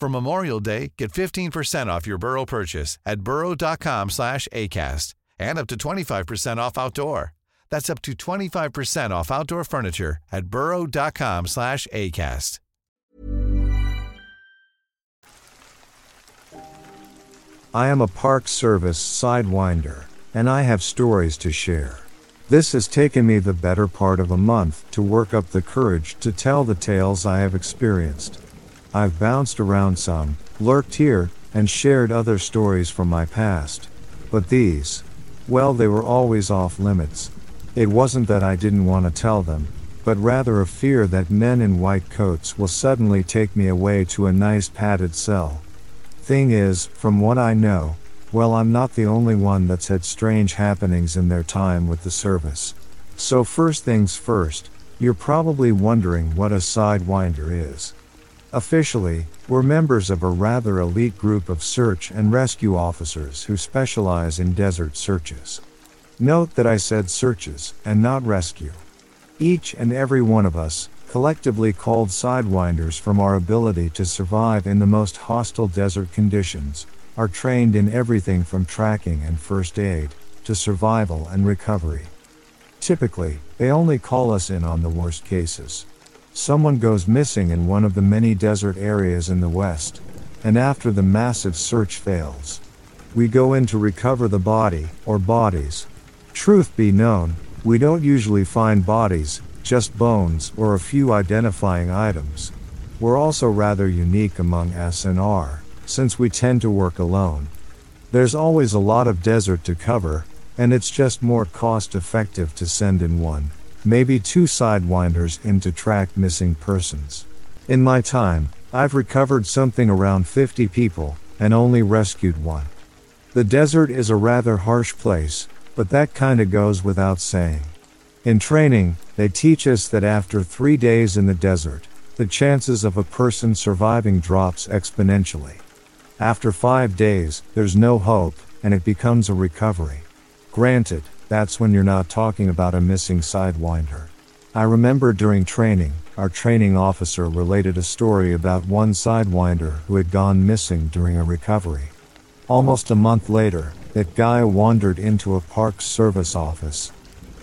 For Memorial Day, get 15% off your Burrow purchase at burrow.com slash ACAST and up to 25% off outdoor. That's up to 25% off outdoor furniture at burrow.com slash ACAST. I am a Park Service Sidewinder, and I have stories to share. This has taken me the better part of a month to work up the courage to tell the tales I have experienced. I've bounced around some, lurked here, and shared other stories from my past. But these, well, they were always off limits. It wasn't that I didn't want to tell them, but rather a fear that men in white coats will suddenly take me away to a nice padded cell. Thing is, from what I know, well, I'm not the only one that's had strange happenings in their time with the service. So, first things first, you're probably wondering what a sidewinder is. Officially, we're members of a rather elite group of search and rescue officers who specialize in desert searches. Note that I said searches and not rescue. Each and every one of us, collectively called sidewinders from our ability to survive in the most hostile desert conditions, are trained in everything from tracking and first aid to survival and recovery. Typically, they only call us in on the worst cases. Someone goes missing in one of the many desert areas in the West, and after the massive search fails, we go in to recover the body, or bodies. Truth be known, we don't usually find bodies, just bones or a few identifying items. We're also rather unique among S&R, since we tend to work alone. There's always a lot of desert to cover, and it's just more cost effective to send in one, maybe two sidewinders in to track missing persons. In my time, I've recovered something around 50 people, and only rescued one. The desert is a rather harsh place, but that kinda goes without saying. In training, they teach us that after three days in the desert, the chances of a person surviving drops exponentially. After five days, there's no hope, and it becomes a recovery. Granted, that's when you're not talking about a missing sidewinder. I remember during training, our training officer related a story about one sidewinder who had gone missing during a recovery. Almost a month later, that guy wandered into a Park Service office.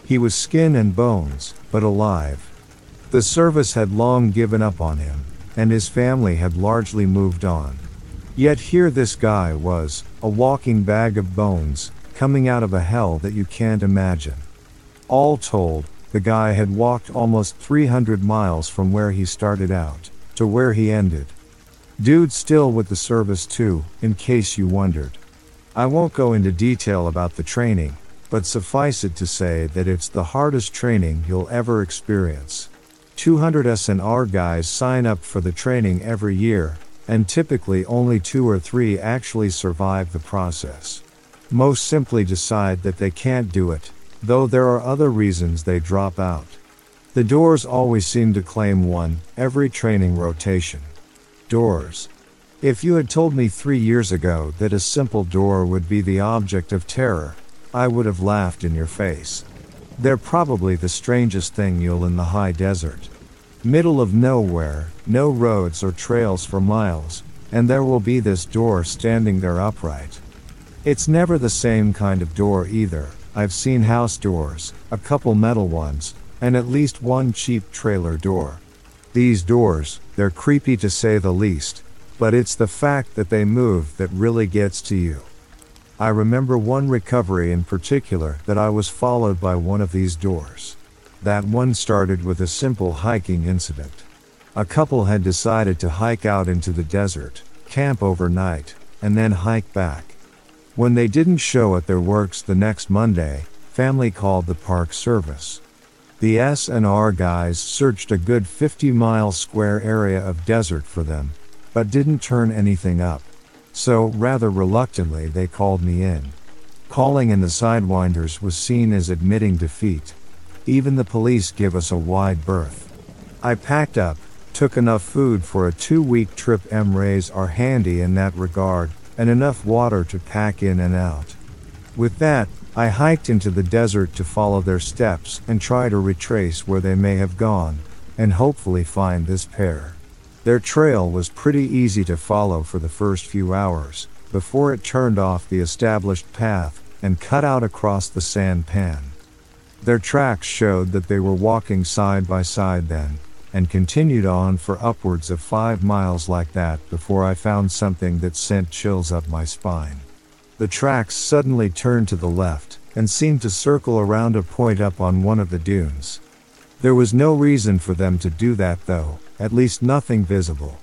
He was skin and bones, but alive. The service had long given up on him, and his family had largely moved on. Yet here this guy was, a walking bag of bones, coming out of a hell that you can't imagine. All told, the guy had walked almost 300 miles from where he started out, to where he ended. Dude still with the service too, in case you wondered. I won't go into detail about the training, but suffice it to say that it's the hardest training you'll ever experience. 200 S&R guys sign up for the training every year, and typically only two or three actually survive the process. Most simply decide that they can't do it, though there are other reasons they drop out. The doors always seem to claim one, every training rotation. Doors. If you had told me three years ago that a simple door would be the object of terror, I would have laughed in your face. They're probably the strangest thing you'll in the high desert. Middle of nowhere, no roads or trails for miles, and there will be this door standing there upright. It's never the same kind of door either. I've seen house doors, a couple metal ones, and at least one cheap trailer door. These doors, they're creepy to say the least, but it's the fact that they move that really gets to you. I remember one recovery in particular that I was followed by one of these doors. That one started with a simple hiking incident. A couple had decided to hike out into the desert, camp overnight, and then hike back. When they didn't show at their works the next Monday, family called the park service. The S&R guys searched a good 50 mile square area of desert for them, but didn't turn anything up. So, rather reluctantly, they called me in. Calling in the Sidewinders was seen as admitting defeat. Even the police give us a wide berth. I packed up, took enough food for a two week trip. MREs are handy in that regard, and enough water to pack in and out. With that, I hiked into the desert to follow their steps and try to retrace where they may have gone, and hopefully find this pair. Their trail was pretty easy to follow for the first few hours, before it turned off the established path and cut out across the sand pan. Their tracks showed that they were walking side by side then, and continued on for upwards of five miles like that before I found something that sent chills up my spine. The tracks suddenly turned to the left, and seemed to circle around a point up on one of the dunes. There was no reason for them to do that though, at least nothing visible.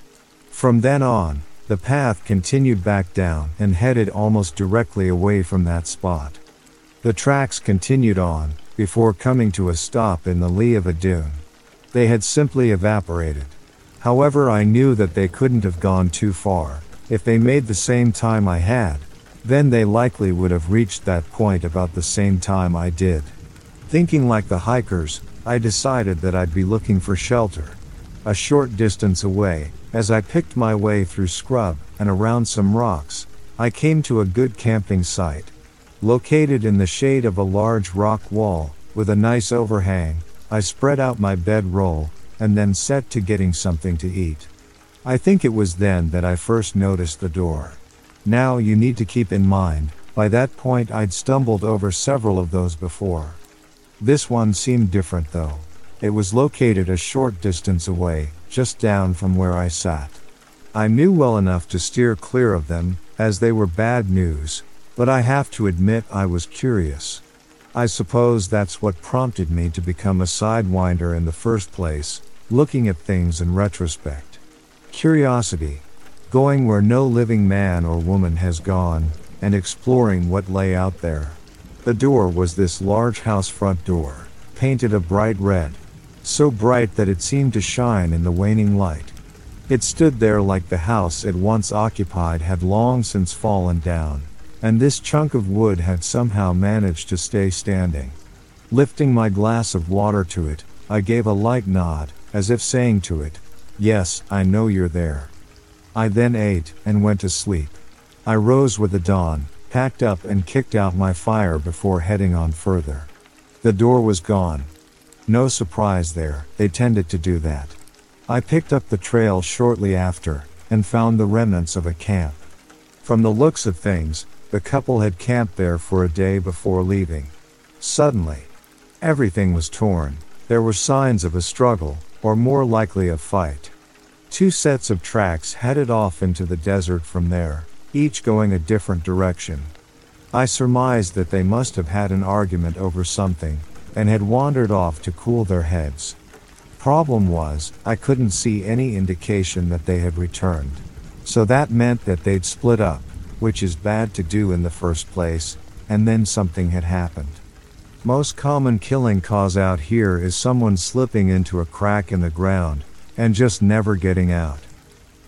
From then on, the path continued back down and headed almost directly away from that spot. The tracks continued on, before coming to a stop in the lee of a dune. They had simply evaporated. However, I knew that they couldn't have gone too far. If they made the same time I had, then they likely would have reached that point about the same time I did. Thinking like the hikers, I decided that I'd be looking for shelter. A short distance away, as I picked my way through scrub and around some rocks, I came to a good camping site. Located in the shade of a large rock wall, with a nice overhang, I spread out my bedroll, and then set to getting something to eat. I think it was then that I first noticed the door. Now you need to keep in mind, by that point I'd stumbled over several of those before. This one seemed different though. It was located a short distance away, just down from where I sat. I knew well enough to steer clear of them, as they were bad news, but I have to admit I was curious. I suppose that's what prompted me to become a sidewinder in the first place, looking at things in retrospect. Curiosity. Going where no living man or woman has gone, and exploring what lay out there. The door was this large house front door, painted a bright red. So bright that it seemed to shine in the waning light. It stood there like the house it once occupied had long since fallen down, and this chunk of wood had somehow managed to stay standing. Lifting my glass of water to it, I gave a light nod, as if saying to it, Yes, I know you're there. I then ate and went to sleep. I rose with the dawn, packed up and kicked out my fire before heading on further. The door was gone. No surprise there, they tended to do that. I picked up the trail shortly after and found the remnants of a camp. From the looks of things, the couple had camped there for a day before leaving. Suddenly, everything was torn. There were signs of a struggle, or more likely a fight. Two sets of tracks headed off into the desert from there, each going a different direction. I surmised that they must have had an argument over something, and had wandered off to cool their heads. Problem was, I couldn't see any indication that they had returned. So that meant that they'd split up, which is bad to do in the first place, and then something had happened. Most common killing cause out here is someone slipping into a crack in the ground, and just never getting out.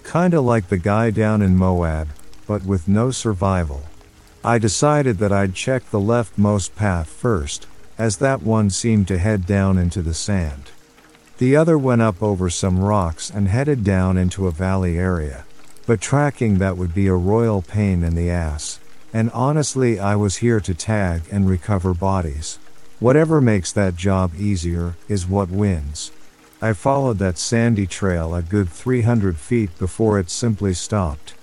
Kinda like the guy down in Moab, but with no survival. I decided that I'd check the leftmost path first, as that one seemed to head down into the sand. The other went up over some rocks and headed down into a valley area. But tracking that would be a royal pain in the ass. And honestly, I was here to tag and recover bodies. Whatever makes that job easier is what wins. I followed that sandy trail a good 300 feet before it simply stopped.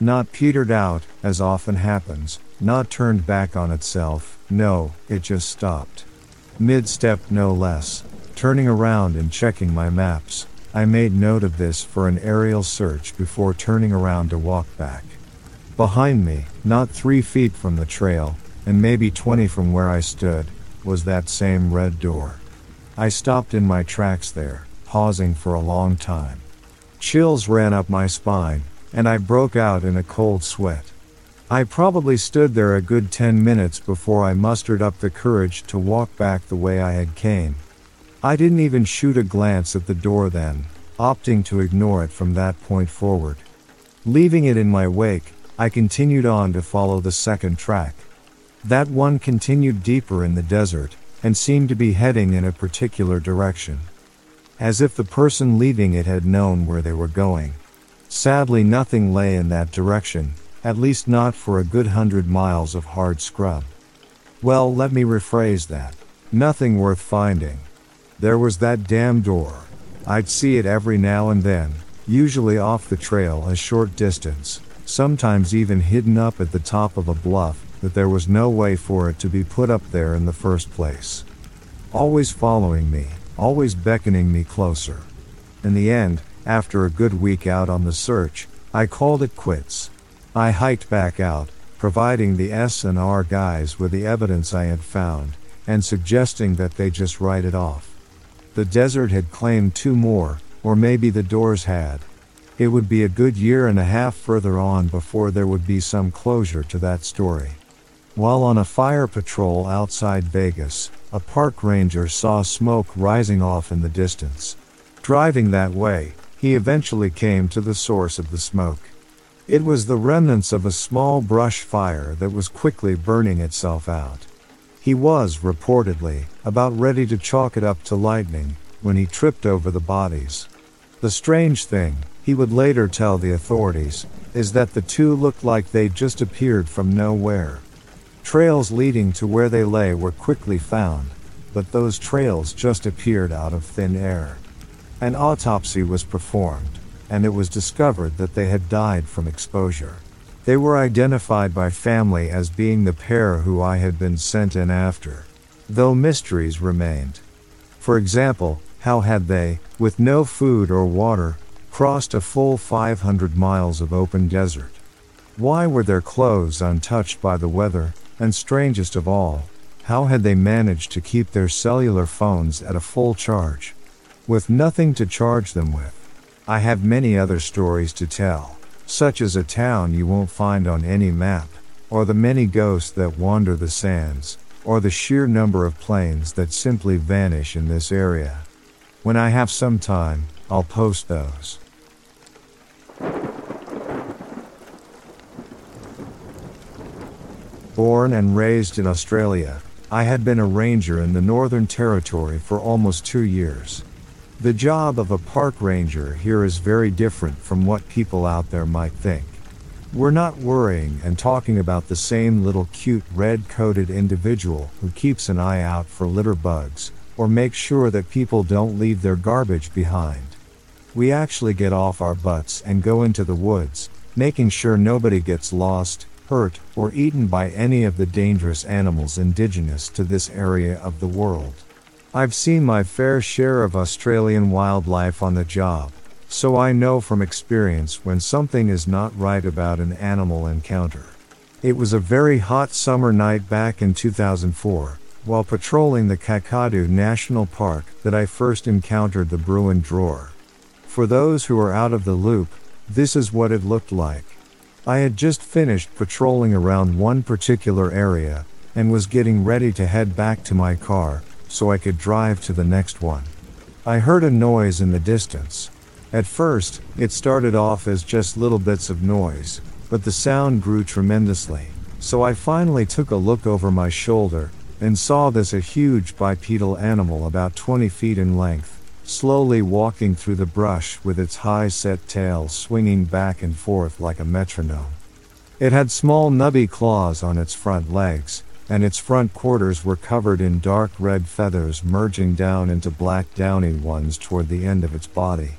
Not petered out, as often happens, not turned back on itself, no, it just stopped. Mid step no less. Turning around and checking my maps, I made note of this for an aerial search before turning around to walk back. Behind me, not three feet from the trail, and maybe 20 from where I stood, was that same red door. I stopped in my tracks there, pausing for a long time. Chills ran up my spine, and I broke out in a cold sweat. I probably stood there a good 10 minutes before I mustered up the courage to walk back the way I had came. I didn't even shoot a glance at the door then, opting to ignore it from that point forward. Leaving it in my wake, I continued on to follow the second track. That one continued deeper in the desert, and seemed to be heading in a particular direction. As if the person leaving it had known where they were going. Sadly, nothing lay in that direction, at least not for a good hundred miles of hard scrub. Well, let me rephrase that. Nothing worth finding. There was that damn door. I'd see it every now and then, usually off the trail a short distance, sometimes even hidden up at the top of a bluff, that there was no way for it to be put up there in the first place. Always following me, always beckoning me closer. In the end, after a good week out on the search, I called it quits. I hiked back out, providing the S&R guys with the evidence I had found, and suggesting that they just write it off. The desert had claimed two more, or maybe the doors had. It would be a good year and a half further on before there would be some closure to that story. While on a fire patrol outside Vegas, a park ranger saw smoke rising off in the distance. Driving that way, he eventually came to the source of the smoke. It was the remnants of a small brush fire that was quickly burning itself out. He was, reportedly, about ready to chalk it up to lightning when he tripped over the bodies. The strange thing, he would later tell the authorities, is that the two looked like they'd just appeared from nowhere. Trails leading to where they lay were quickly found, but those trails just appeared out of thin air. An autopsy was performed, and it was discovered that they had died from exposure. They were identified by family as being the pair who I had been sent in after, though mysteries remained. For example, how had they, with no food or water, crossed a full 500 miles of open desert? Why were their clothes untouched by the weather, and strangest of all, how had they managed to keep their cellular phones at a full charge? with nothing to charge them with. I have many other stories to tell, such as a town you won't find on any map, or the many ghosts that wander the sands, or the sheer number of planes that simply vanish in this area. When I have some time, I'll post those. Born and raised in Australia, I had been a ranger in the Northern Territory for almost two years. The job of a park ranger here is very different from what people out there might think. We're not worrying and talking about the same little cute red coated individual who keeps an eye out for litter bugs, or makes sure that people don't leave their garbage behind. We actually get off our butts and go into the woods, making sure nobody gets lost, hurt, or eaten by any of the dangerous animals indigenous to this area of the world. I've seen my fair share of Australian wildlife on the job, so I know from experience when something is not right about an animal encounter. It was a very hot summer night back in 2004, while patrolling the Kakadu National Park, that I first encountered the Burrunjor. For those who are out of the loop, this is what it looked like. I had just finished patrolling around one particular area, and was getting ready to head back to my car, so I could drive to the next one. I heard a noise in the distance. At first, it started off as just little bits of noise, but the sound grew tremendously. So I finally took a look over my shoulder and saw this a huge bipedal animal about 20 feet in length, slowly walking through the brush with its high set tail swinging back and forth like a metronome. It had small nubby claws on its front legs, and its front quarters were covered in dark red feathers merging down into black downy ones toward the end of its body.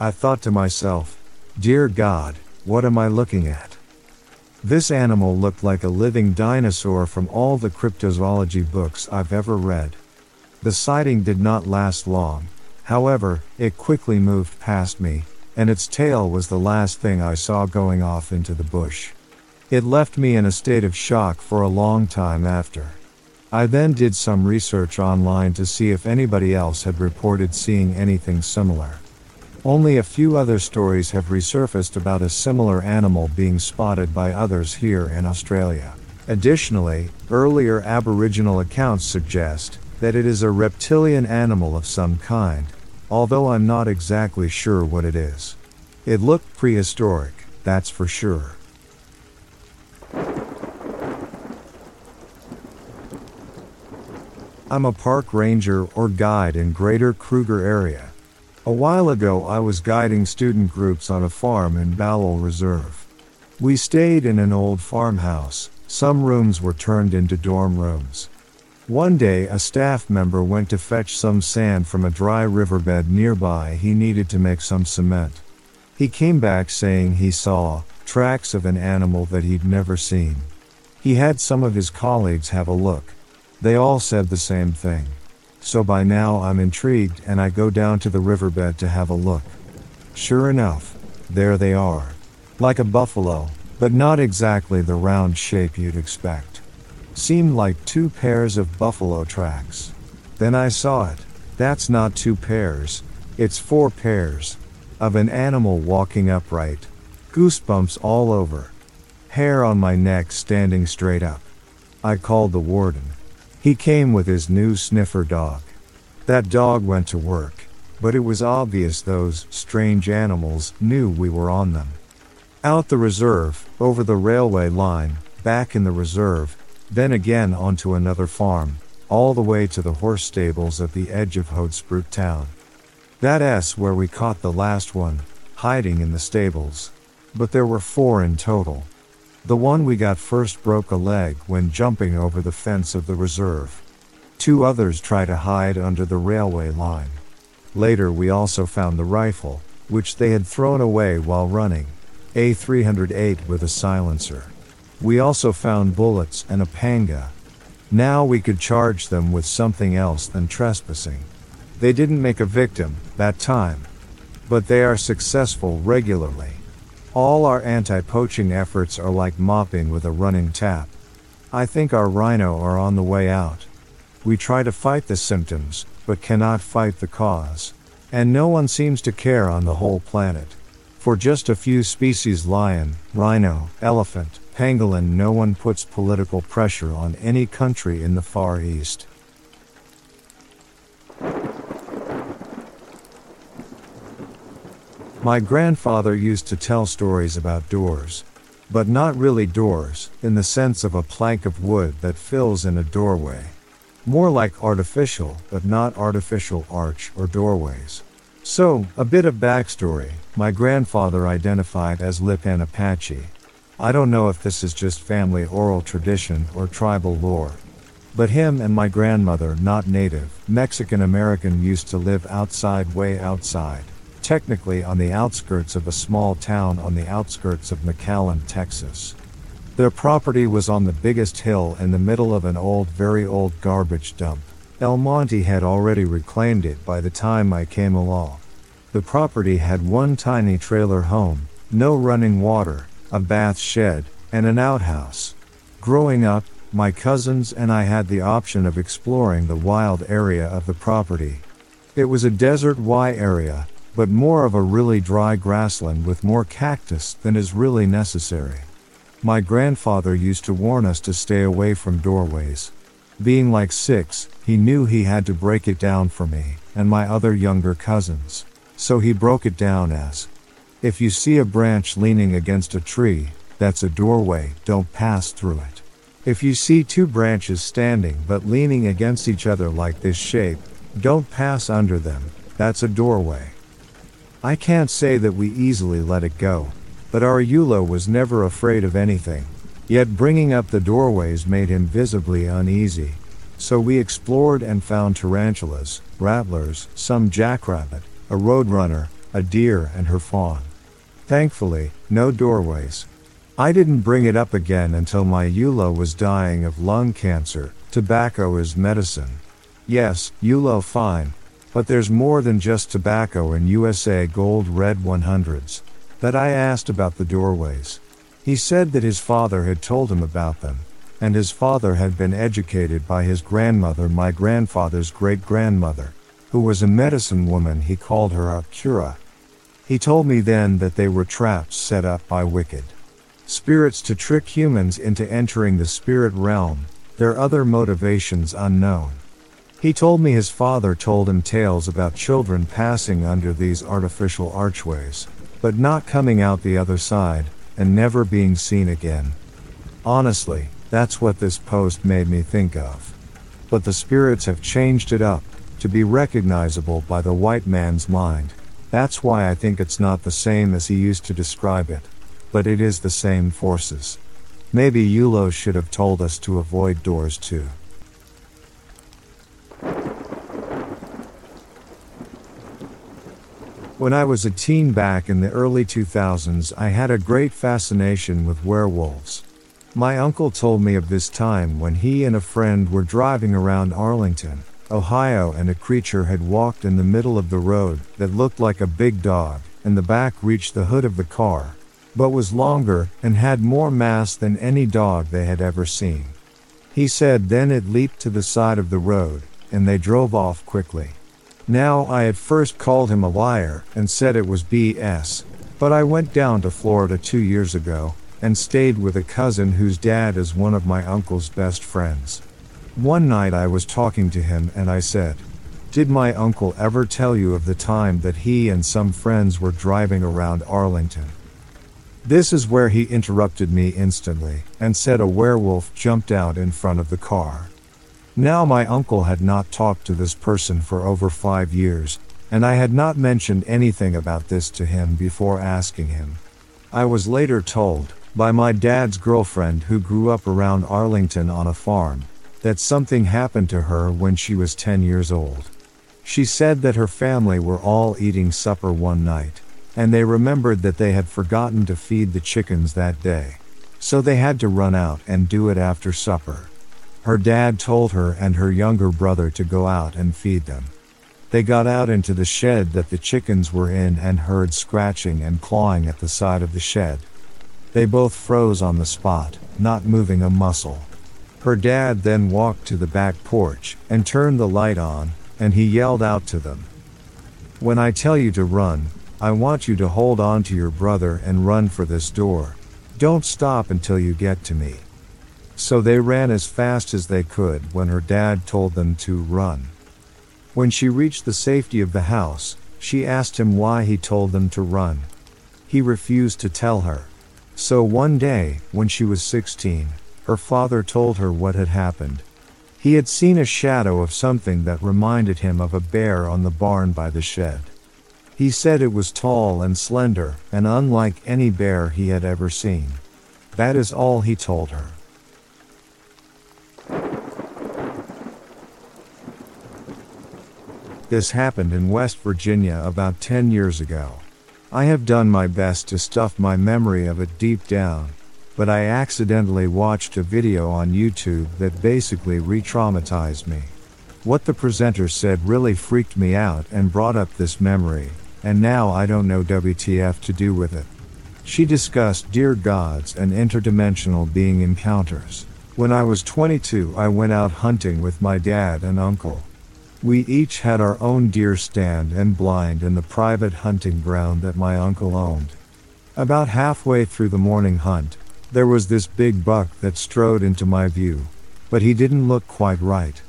I thought to myself, Dear God, what am I looking at? This animal looked like a living dinosaur from all the cryptozoology books I've ever read. The sighting did not last long, however, it quickly moved past me, and its tail was the last thing I saw going off into the bush. It left me in a state of shock for a long time after. I then did some research online to see if anybody else had reported seeing anything similar. Only a few other stories have resurfaced about a similar animal being spotted by others here in Australia. Additionally, earlier Aboriginal accounts suggest that it is a reptilian animal of some kind, although I'm not exactly sure what it is. It looked prehistoric, that's for sure. I'm a park ranger or guide in Greater Kruger area. A while ago, I was guiding student groups on a farm in Balule Reserve. We stayed in an old farmhouse, some rooms were turned into dorm rooms. One day, a staff member went to fetch some sand from a dry riverbed nearby he needed to make some cement. He came back saying he saw tracks of an animal that he'd never seen. He had some of his colleagues have a look. They all said the same thing so by now I'm intrigued and I go down to the riverbed to have a look. Sure enough, there they are. Like a buffalo, but not exactly the round shape you'd expect. Seemed like two pairs of buffalo tracks. Then I saw it. That's not two pairs, it's four pairs. Of an animal walking upright. Goosebumps all over. Hair on my neck standing straight up. I called the warden. He came with his new sniffer dog. That dog went to work, but it was obvious those strange animals knew we were on them. Out the reserve, over the railway line, back in the reserve, then again onto another farm, all the way to the horse stables at the edge of Hoedspruit town. That's where we caught the last one, hiding in the stables. But there were four in total. The one we got first broke a leg when jumping over the fence of the reserve. Two others try to hide under the railway line. Later, we also found the rifle, which they had thrown away while running, a 308 with a silencer. We also found bullets and a panga. Now we could charge them with something else than trespassing. They didn't make a victim that time, but they are successful regularly. All our anti-poaching efforts are like mopping with a running tap. I think our rhino are on the way out. We try to fight the symptoms, but cannot fight the cause. And no one seems to care on the whole planet. For just a few species lion, rhino, elephant, Pangolin no one puts political pressure on any country in the Far East. My grandfather used to tell stories about doors. But not really doors, in the sense of a plank of wood that fills in a doorway. More like artificial, but not artificial arch or doorways. So, a bit of backstory. My grandfather identified as Lipan Apache. I don't know if this is just family oral tradition or tribal lore. But him and my grandmother, not native, Mexican American, used to live outside, way outside technically on the outskirts of a small town on the outskirts of McAllen, Texas. Their property was on the biggest hill in the middle of an old, very old garbage dump. El Monte had already reclaimed it by the time I came along. The property had one tiny trailer home, no running water, a bath shed, and an outhouse. Growing up, my cousins and I had the option of exploring the wild area of the property. It was a desert Y area, but more of a really dry grassland with more cactus than is really necessary. My grandfather used to warn us to stay away from doorways. Being like six, he knew he had to break it down for me and my other younger cousins. So he broke it down as If you see a branch leaning against a tree, that's a doorway, don't pass through it. If you see two branches standing but leaning against each other like this shape, don't pass under them, that's a doorway. I can't say that we easily let it go, but our Yulo was never afraid of anything. Yet bringing up the doorways made him visibly uneasy. So we explored and found tarantulas, rattlers, some jackrabbit, a roadrunner, a deer, and her fawn. Thankfully, no doorways. I didn't bring it up again until my Yulo was dying of lung cancer. Tobacco is medicine. Yes, Yulo fine, but there's more than just tobacco in USA Gold Red 100s. That I asked about the doorways. He said that his father had told him about them, and his father had been educated by his grandmother, my grandfather's great grandmother, who was a medicine woman. He called her a cura. He told me then that they were traps set up by wicked spirits to trick humans into entering the spirit realm, their other motivations unknown. He told me his father told him tales about children passing under these artificial archways, but not coming out the other side, and never being seen again. Honestly, that's what this post made me think of. But the spirits have changed it up, to be recognizable by the white man's mind. That's why I think it's not the same as he used to describe it, but it is the same forces. Maybe Yulo should have told us to avoid doors too. When I was a teen back in the early 2000s, I had a great fascination with werewolves. My uncle told me of this time when he and a friend were driving around Arlington, Ohio, and a creature had walked in the middle of the road that looked like a big dog, and the back reached the hood of the car, but was longer and had more mass than any dog they had ever seen. He said then it leaped to the side of the road, and they drove off quickly. Now I had first called him a liar and said it was BS, but I went down to Florida two years ago and stayed with a cousin whose dad is one of my uncle's best friends. One night I was talking to him and I said, Did my uncle ever tell you of the time that he and some friends were driving around Arlington? This is where he interrupted me instantly and said a werewolf jumped out in front of the car. Now my uncle had not talked to this person for over five years, and I had not mentioned anything about this to him before asking him. I was later told, by my dad's girlfriend who grew up around Arlington on a farm, that something happened to her when she was 10 years old. She said that her family were all eating supper one night, and they remembered that they had forgotten to feed the chickens that day. So they had to run out and do it after supper. Her dad told her and her younger brother to go out and feed them. They got out into the shed that the chickens were in and heard scratching and clawing at the side of the shed. They both froze on the spot, not moving a muscle. Her dad then walked to the back porch and turned the light on, and he yelled out to them. When I tell you to run, I want you to hold on to your brother and run for this door. Don't stop until you get to me. So they ran as fast as they could when her dad told them to run. When she reached the safety of the house, she asked him why he told them to run. He refused to tell her. So one day, when she was 16, her father told her what had happened. He had seen a shadow of something that reminded him of a bear on the barn by the shed. He said it was tall and slender, and unlike any bear he had ever seen. That is all he told her. This happened in West Virginia about 10 years ago. I have done my best to stuff my memory of it deep down, but I accidentally watched a video on YouTube that basically re traumatized me. What the presenter said really freaked me out and brought up this memory, and now I don't know WTF to do with it. She discussed Deer gods and interdimensional being encounters. When I was 22, I went out hunting with my dad and uncle. We each had our own deer stand and blind in the private hunting ground that my uncle owned. About halfway through the morning hunt, there was this big buck that strode into my view, but he didn't look quite right.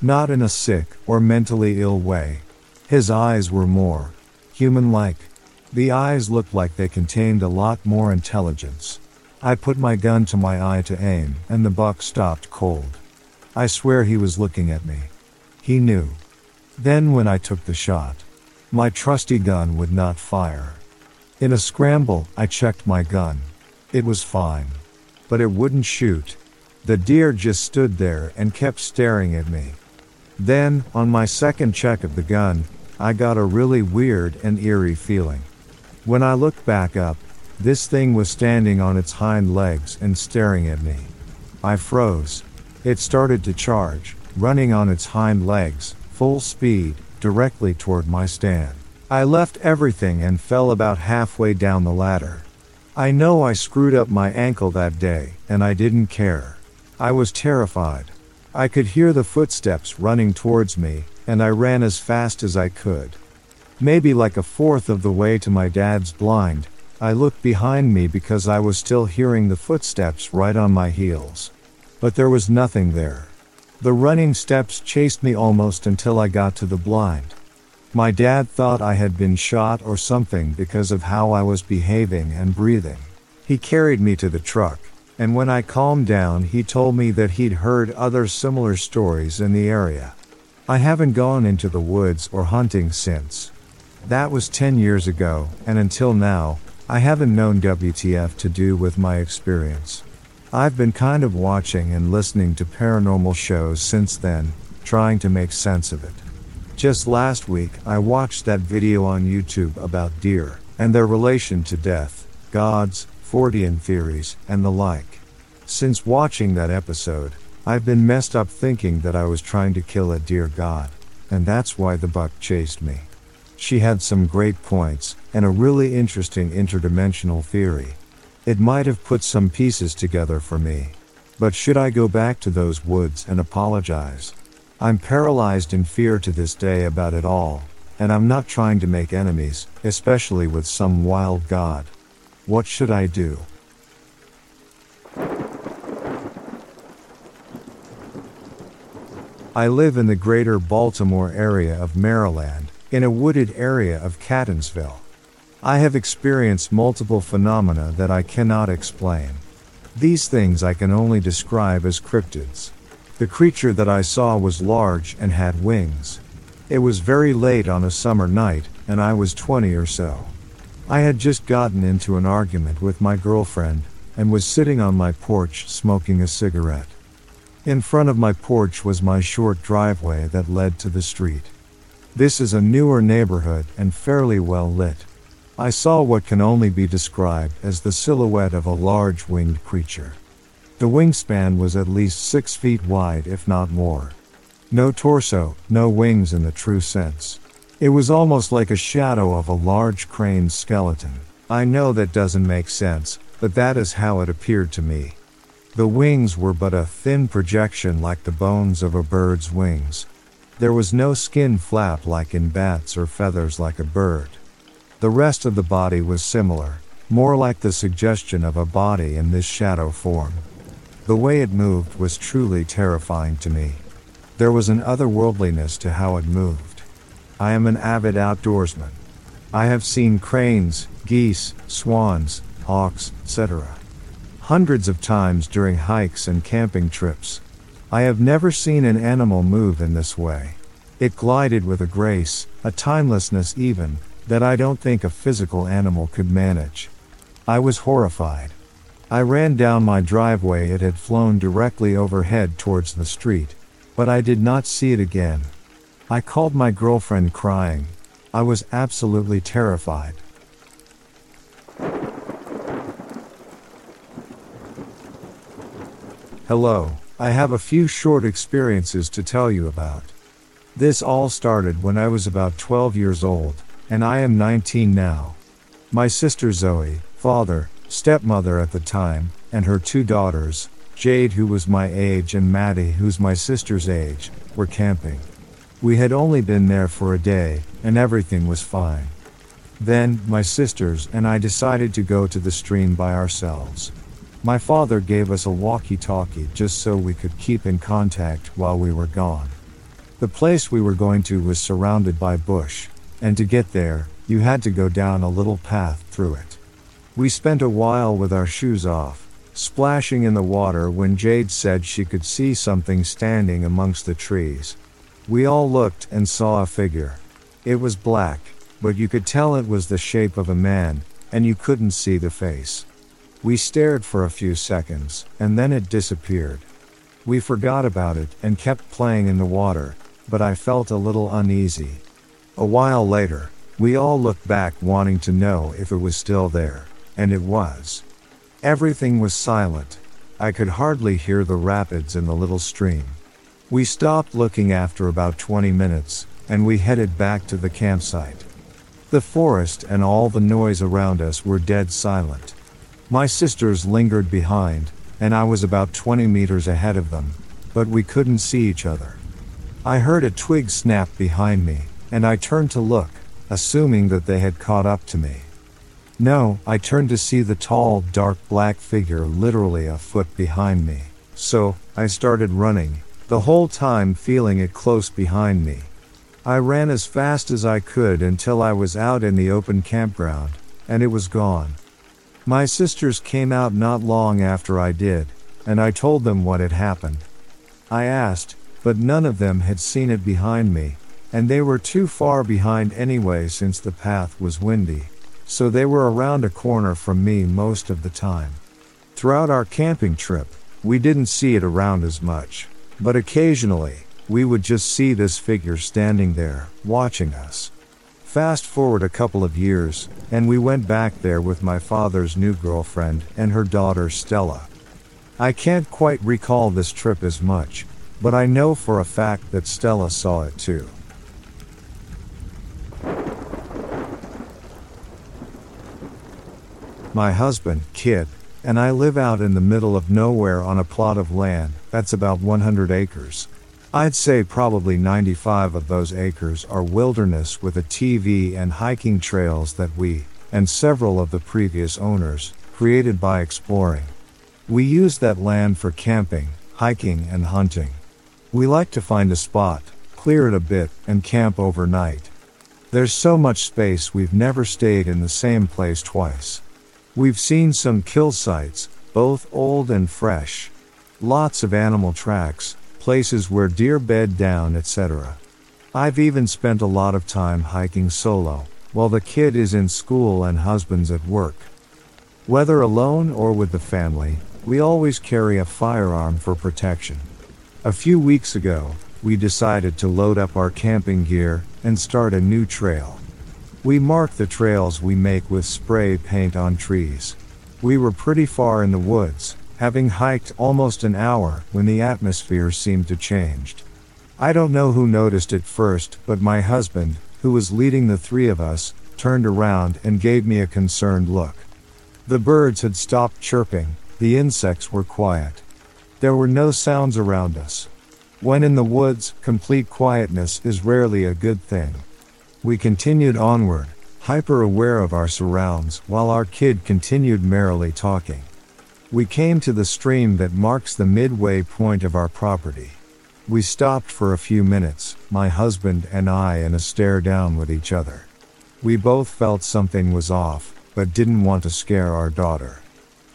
Not in a sick or mentally ill way. His eyes were more human like. The eyes looked like they contained a lot more intelligence. I put my gun to my eye to aim, and the buck stopped cold. I swear he was looking at me. He knew. Then, when I took the shot, my trusty gun would not fire. In a scramble, I checked my gun. It was fine. But it wouldn't shoot. The deer just stood there and kept staring at me. Then, on my second check of the gun, I got a really weird and eerie feeling. When I looked back up, this thing was standing on its hind legs and staring at me. I froze. It started to charge, running on its hind legs, full speed, directly toward my stand. I left everything and fell about halfway down the ladder. I know I screwed up my ankle that day, and I didn't care. I was terrified. I could hear the footsteps running towards me, and I ran as fast as I could. Maybe like a fourth of the way to my dad's blind, I looked behind me because I was still hearing the footsteps right on my heels. But there was nothing there. The running steps chased me almost until I got to the blind. My dad thought I had been shot or something because of how I was behaving and breathing. He carried me to the truck, and when I calmed down, he told me that he'd heard other similar stories in the area. I haven't gone into the woods or hunting since. That was 10 years ago, and until now, I haven't known WTF to do with my experience. I've been kind of watching and listening to paranormal shows since then, trying to make sense of it. Just last week, I watched that video on YouTube about deer and their relation to death, gods, Fortean theories, and the like. Since watching that episode, I've been messed up thinking that I was trying to kill a deer god, and that's why the buck chased me. She had some great points, and a really interesting interdimensional theory. It might have put some pieces together for me. But should I go back to those woods and apologize? I'm paralyzed in fear to this day about it all, and I'm not trying to make enemies, especially with some wild god. What should I do? I live in the greater Baltimore area of Maryland, in a wooded area of Catonsville. I have experienced multiple phenomena that I cannot explain. These things I can only describe as cryptids. The creature that I saw was large and had wings. It was very late on a summer night, and I was 20 or so. I had just gotten into an argument with my girlfriend, and was sitting on my porch smoking a cigarette. In front of my porch was my short driveway that led to the street. This is a newer neighborhood and fairly well lit. I saw what can only be described as the silhouette of a large winged creature. The wingspan was at least six feet wide, if not more. No torso, no wings in the true sense. It was almost like a shadow of a large crane's skeleton. I know that doesn't make sense, but that is how it appeared to me. The wings were but a thin projection like the bones of a bird's wings. There was no skin flap like in bats or feathers like a bird. The rest of the body was similar more like the suggestion of a body in this shadow form. The way it moved was truly terrifying to me. There was an otherworldliness to how it moved. I am an avid outdoorsman. I have seen cranes, geese, swans, hawks, etc. Hundreds of times during hikes and camping trips. I have never seen an animal move in this way. It glided with a grace, a timelessness even, that I don't think a physical animal could manage. I was horrified. I ran down my driveway. It had flown directly overhead towards the street, but I did not see it again. I called my girlfriend crying. I was absolutely terrified. Hello, I have a few short experiences to tell you about. This all started when I was about 12 years old, and I am 19 now. My sister Zoe, father, stepmother at the time, and her two daughters, Jade, who was my age, and Maddie, who's my sister's age, were camping. We had only been there for a day, and everything was fine. Then, my sisters and I decided to go to the stream by ourselves. My father gave us a walkie talkie just so we could keep in contact while we were gone. The place we were going to was surrounded by bush, and to get there, you had to go down a little path through it. We spent a while with our shoes off, splashing in the water when Jade said she could see something standing amongst the trees. We all looked and saw a figure. It was black, but you could tell it was the shape of a man, and you couldn't see the face. We stared for a few seconds, and then it disappeared. We forgot about it and kept playing in the water, but I felt a little uneasy. A while later, we all looked back wanting to know if it was still there, and it was. Everything was silent. I could hardly hear the rapids in the little stream. We stopped looking after about 20 minutes, and we headed back to the campsite. The forest and all the noise around us were dead silent. My sisters lingered behind, and I was about 20 meters ahead of them, but we couldn't see each other. I heard a twig snap behind me, and I turned to look, assuming that they had caught up to me. No, I turned to see the tall, dark black figure literally a foot behind me. So, I started running, the whole time feeling it close behind me. I ran as fast as I could until I was out in the open campground, and it was gone. My sisters came out not long after I did, and I told them what had happened. I asked, but none of them had seen it behind me, and they were too far behind anyway since the path was windy, so they were around a corner from me most of the time. Throughout our camping trip, we didn't see it around as much, but occasionally, we would just see this figure standing there, watching us. Fast forward a couple of years, and we went back there with my father's new girlfriend and her daughter Stella. I can't quite recall this trip as much, but I know for a fact that Stella saw it too. My husband, Kid, and I live out in the middle of nowhere on a plot of land that's about 100 acres. I'd say probably 95 of those acres are wilderness with ATV and hiking trails that we, and several of the previous owners, created by exploring. We use that land for camping, hiking, and hunting. We like to find a spot, clear it a bit, and camp overnight. There's so much space we've never stayed in the same place twice. We've seen some kill sites, both old and fresh. Lots of animal tracks, places where deer bed down, etc. I've even spent a lot of time hiking solo, while the kid is in school and husband's at work. Whether alone or with the family, we always carry a firearm for protection. A few weeks ago, we decided to load up our camping gear and start a new trail. We mark the trails we make with spray paint on trees. We were pretty far in the woods, having hiked almost an hour when the atmosphere seemed to change. I don't know who noticed it first, but my husband, who was leading the three of us, turned around and gave me a concerned look. The birds had stopped chirping, the insects were quiet. There were no sounds around us. When in the woods, complete quietness is rarely a good thing. We continued onward, hyper aware of our surrounds while our kid continued merrily talking. We came to the stream that marks the midway point of our property. We stopped for a few minutes, my husband and I, in a stare down with each other. We both felt something was off, but didn't want to scare our daughter.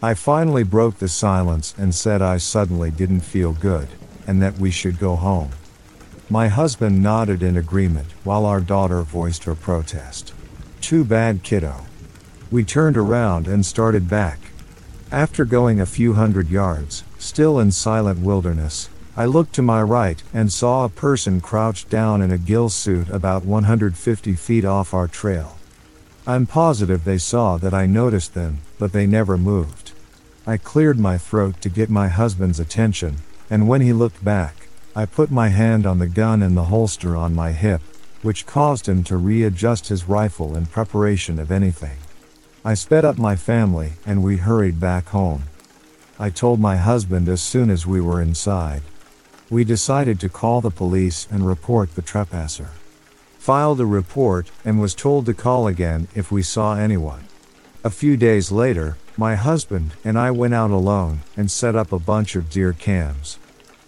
I finally broke the silence and said I suddenly didn't feel good, and that we should go home. My husband nodded in agreement while our daughter voiced her protest. Too bad, kiddo. We turned around and started back. After going a few hundred yards, still in silent wilderness, I looked to my right and saw a person crouched down in a ghillie suit about 150 feet off our trail. I'm positive they saw that I noticed them, but they never moved. I cleared my throat to get my husband's attention, and when he looked back, I put my hand on the gun in the holster on my hip, which caused him to readjust his rifle in preparation of anything. I sped up my family and we hurried back home. I told my husband as soon as we were inside. We decided to call the police and report the trespasser. Filed a report and was told to call again if we saw anyone. A few days later, my husband and I went out alone and set up a bunch of deer cams.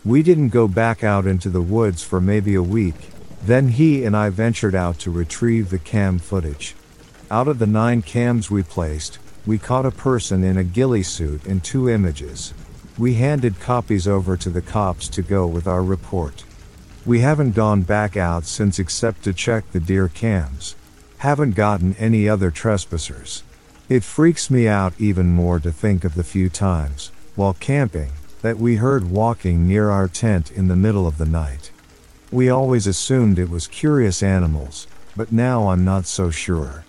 We didn't go back out into the woods for maybe a week. Then he and I ventured out to retrieve the cam footage. Out of the nine cams we placed, we caught a person in a ghillie suit in two images. We handed copies over to the cops to go with our report. We haven't gone back out since except to check the deer cams. Haven't gotten any other trespassers. It freaks me out even more to think of the few times, while camping, that we heard walking near our tent in the middle of the night. We always assumed it was curious animals, but now I'm not so sure.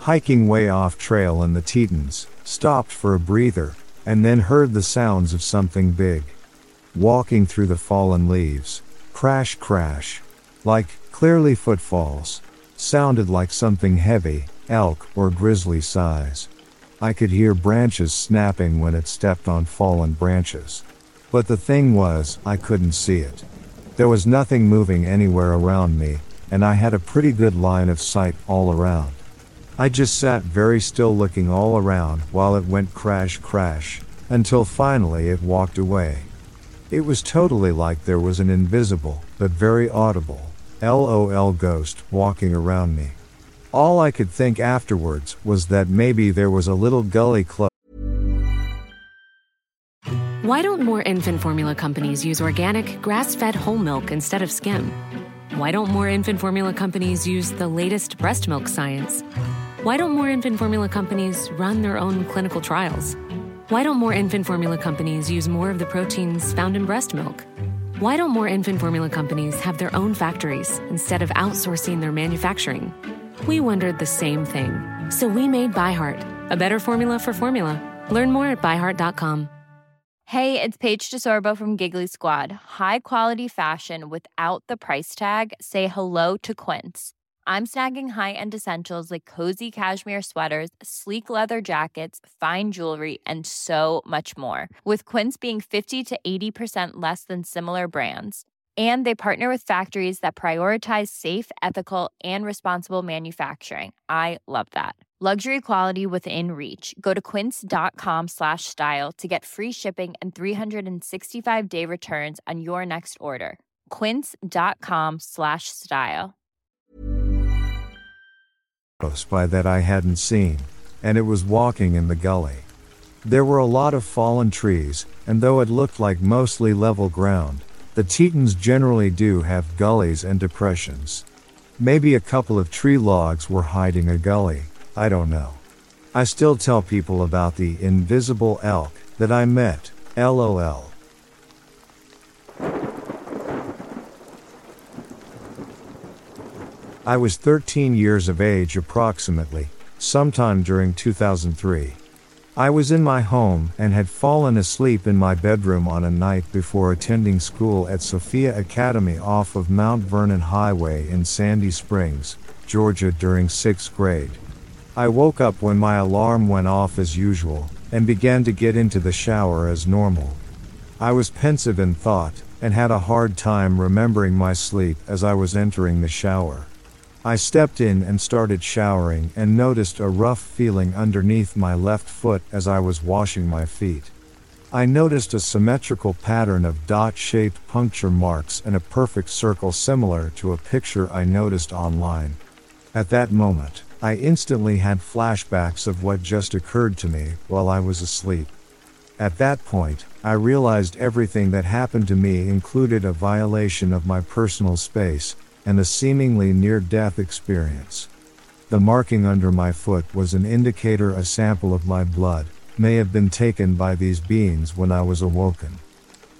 Hiking way off trail in the Tetons, stopped for a breather, and then heard the sounds of something big. Walking through the fallen leaves, crash crash, like clearly footfalls, sounded like something heavy, elk, or grizzly size. I could hear branches snapping when it stepped on fallen branches. But the thing was, I couldn't see it. There was nothing moving anywhere around me, and I had a pretty good line of sight all around. I just sat very still looking all around while it went crash crash, until finally it walked away. It was totally like there was an invisible, but very audible, LOL ghost walking around me. All I could think afterwards was that maybe there was a little gully close. Why don't more infant formula companies use organic, grass fed whole milk instead of skim? Why don't more infant formula companies use the latest breast milk science? Why don't more infant formula companies run their own clinical trials? Why don't more infant formula companies use more of the proteins found in breast milk? Why don't more infant formula companies have their own factories instead of outsourcing their manufacturing? We wondered the same thing. So we made ByHeart, a better formula for formula. Learn more at byheart.com. Hey, it's Paige DeSorbo from Giggly Squad. High quality fashion without the price tag? Say hello to Quince. I'm snagging high end essentials like cozy cashmere sweaters, sleek leather jackets, fine jewelry, and so much more. With Quince being 50 to 80% less than similar brands and they partner with factories that prioritize safe ethical and responsible manufacturing. I love that. Luxury quality within reach. Go to quince.com slash style to get free shipping and 365 day returns on your next order. quince.com slash style. By that i hadn't seen and it was walking in the gully. There were a lot of fallen trees and though it looked like mostly level ground the Tetons generally do have gullies and depressions. Maybe a couple of tree logs were hiding a gully, I don't know. I still tell people about the invisible elk that I met, lol. I was 13 years of age approximately, sometime during 2003. I was in my home and had fallen asleep in my bedroom on a night before attending school at Sophia Academy off of Mount Vernon Highway in Sandy Springs, Georgia during sixth grade. I woke up when my alarm went off as usual and began to get into the shower as normal. I was pensive in thought, and had a hard time remembering my sleep as I was entering the shower. I stepped in and started showering and noticed a rough feeling underneath my left foot as I was washing my feet. I noticed a symmetrical pattern of dot shaped puncture marks and a perfect circle similar to a picture I noticed online. At that moment, I instantly had flashbacks of what just occurred to me while I was asleep. At that point, I realized everything that happened to me included a violation of my personal space and a seemingly near death experience. The marking under my foot was an indicator a sample of my blood may have been taken by these beings when I was awoken.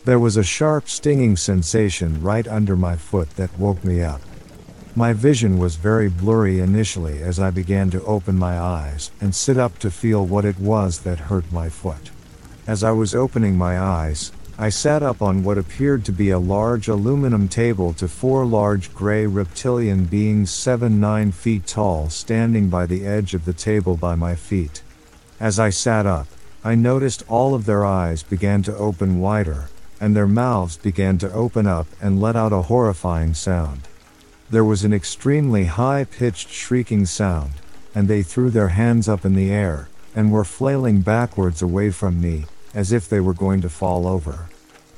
There was a sharp stinging sensation right under my foot that woke me up. My vision was very blurry initially as I began to open my eyes and sit up to feel what it was that hurt my foot. As I was opening my eyes, I sat up on what appeared to be a large aluminum table to four large gray reptilian beings 7 9 feet tall standing by the edge of the table by my feet. As I sat up, I noticed all of their eyes began to open wider, and their mouths began to open up and let out a horrifying sound. There was an extremely high pitched shrieking sound, and they threw their hands up in the air, and were flailing backwards away from me, as if they were going to fall over.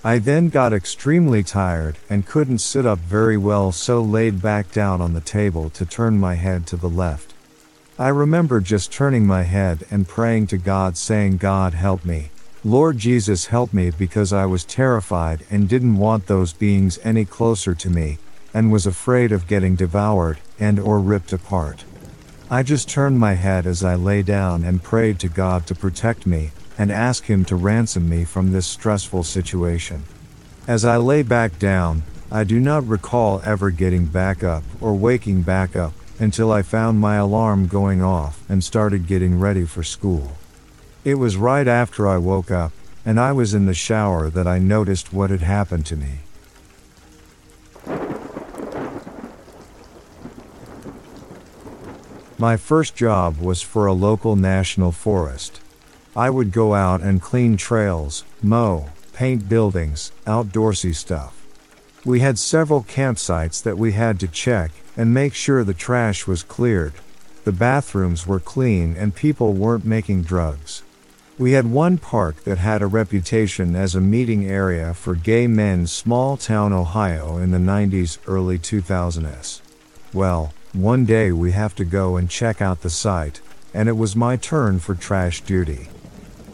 I then got extremely tired and couldn't sit up very well, so laid back down on the table to turn my head to the left. I remember just turning my head and praying to God, saying, God help me. Lord Jesus help me because I was terrified and didn't want those beings any closer to me, and was afraid of getting devoured and or ripped apart. I just turned my head as I lay down and prayed to God to protect me and ask him to ransom me from this stressful situation. As I lay back down, I do not recall ever getting back up or waking back up until I found my alarm going off and started getting ready for school. It was right after I woke up and I was in the shower that I noticed what had happened to me. My first job was for a local national forest. I would go out and clean trails, mow, paint buildings, outdoorsy stuff. We had several campsites that we had to check and make sure the trash was cleared, the bathrooms were clean, and people weren't making drugs. We had one park that had a reputation as a meeting area for gay men, small town Ohio in the 90s, early 2000s. Well, one day we have to go and check out the site, and it was my turn for trash duty.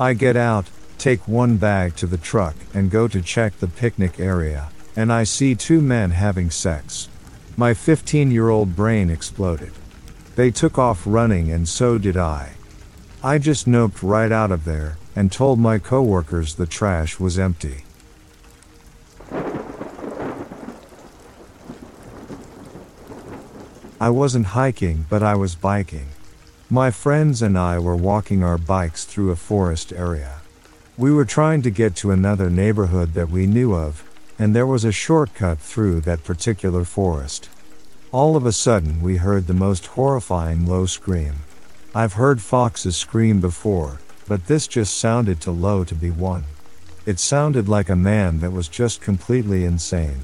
I get out, take one bag to the truck, and go to check the picnic area, and I see two men having sex. My 15 year old brain exploded. They took off running, and so did I. I just noped right out of there and told my coworkers the trash was empty. I wasn't hiking, but I was biking. My friends and I were walking our bikes through a forest area. We were trying to get to another neighborhood that we knew of, and there was a shortcut through that particular forest. All of a sudden, we heard the most horrifying low scream. I've heard foxes scream before, but this just sounded too low to be one. It sounded like a man that was just completely insane.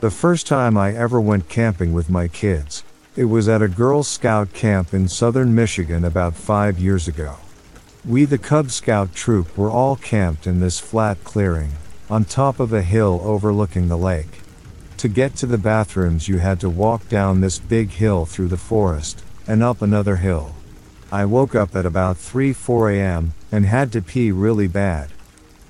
The first time I ever went camping with my kids, it was at a Girl Scout camp in southern Michigan about five years ago. We, the Cub Scout troop, were all camped in this flat clearing, on top of a hill overlooking the lake. To get to the bathrooms, you had to walk down this big hill through the forest, and up another hill. I woke up at about 3 4 a.m. and had to pee really bad.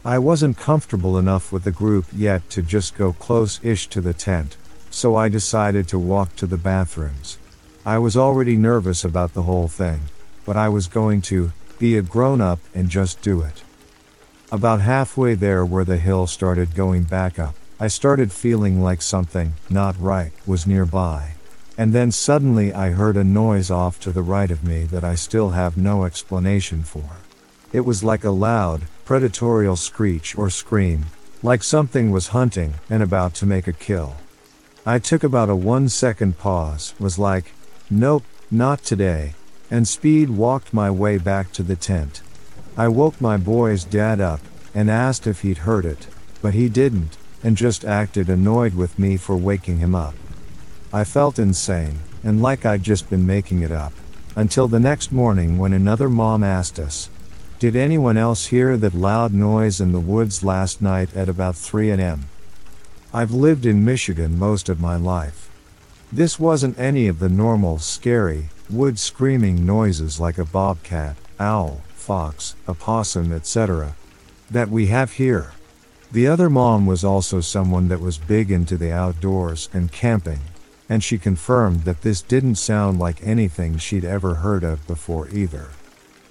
I wasn't comfortable enough with the group yet to just go close ish to the tent, so I decided to walk to the bathrooms. I was already nervous about the whole thing, but I was going to be a grown up and just do it. About halfway there, where the hill started going back up, I started feeling like something, not right, was nearby. And then suddenly I heard a noise off to the right of me that I still have no explanation for. It was like a loud, predatorial screech or scream, like something was hunting and about to make a kill. I took about a one second pause, was like, nope, not today, and speed walked my way back to the tent. I woke my boy's dad up and asked if he'd heard it, but he didn't, and just acted annoyed with me for waking him up. I felt insane, and like I'd just been making it up. Until the next morning when another mom asked us, Did anyone else hear that loud noise in the woods last night at about 3 am? I've lived in Michigan most of my life. This wasn't any of the normal, scary, wood screaming noises like a bobcat, owl, fox, a possum, etc. that we have here. The other mom was also someone that was big into the outdoors and camping, and she confirmed that this didn't sound like anything she'd ever heard of before either.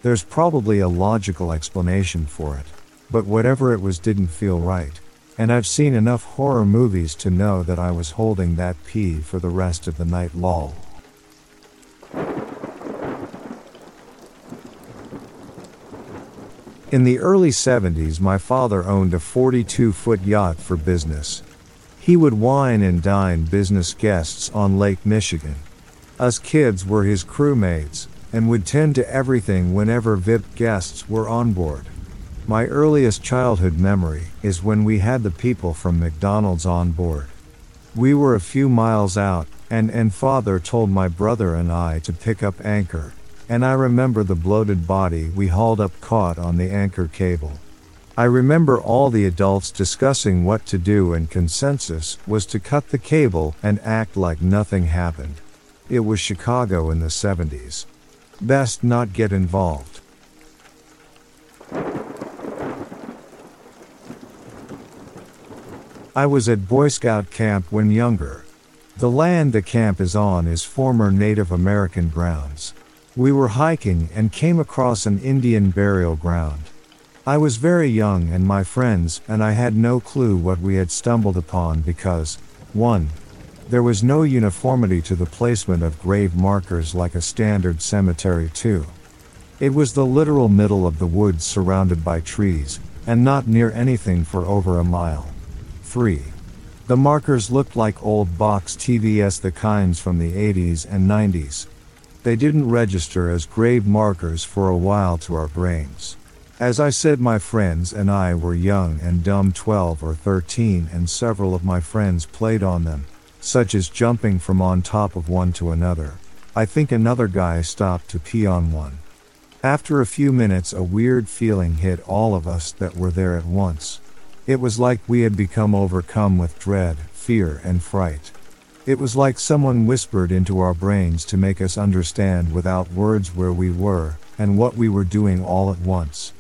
There's probably a logical explanation for it, but whatever it was didn't feel right, and I've seen enough horror movies to know that I was holding that pee for the rest of the night lol. In the early 70s, my father owned a 42 foot yacht for business. He would wine and dine business guests on Lake Michigan. Us kids were his crewmates, and would tend to everything whenever VIP guests were on board. My earliest childhood memory is when we had the people from McDonald's on board. We were a few miles out, and, and father told my brother and I to pick up anchor, and I remember the bloated body we hauled up caught on the anchor cable. I remember all the adults discussing what to do, and consensus was to cut the cable and act like nothing happened. It was Chicago in the 70s. Best not get involved. I was at Boy Scout camp when younger. The land the camp is on is former Native American grounds. We were hiking and came across an Indian burial ground. I was very young and my friends and I had no clue what we had stumbled upon because, 1. There was no uniformity to the placement of grave markers like a standard cemetery too. It was the literal middle of the woods surrounded by trees, and not near anything for over a mile. 3. The markers looked like old box TVS the kinds from the 80s and 90s. They didn't register as grave markers for a while to our brains. As I said, my friends and I were young and dumb 12 or 13, and several of my friends played on them, such as jumping from on top of one to another. I think another guy stopped to pee on one. After a few minutes, a weird feeling hit all of us that were there at once. It was like we had become overcome with dread, fear, and fright. It was like someone whispered into our brains to make us understand without words where we were and what we were doing all at once.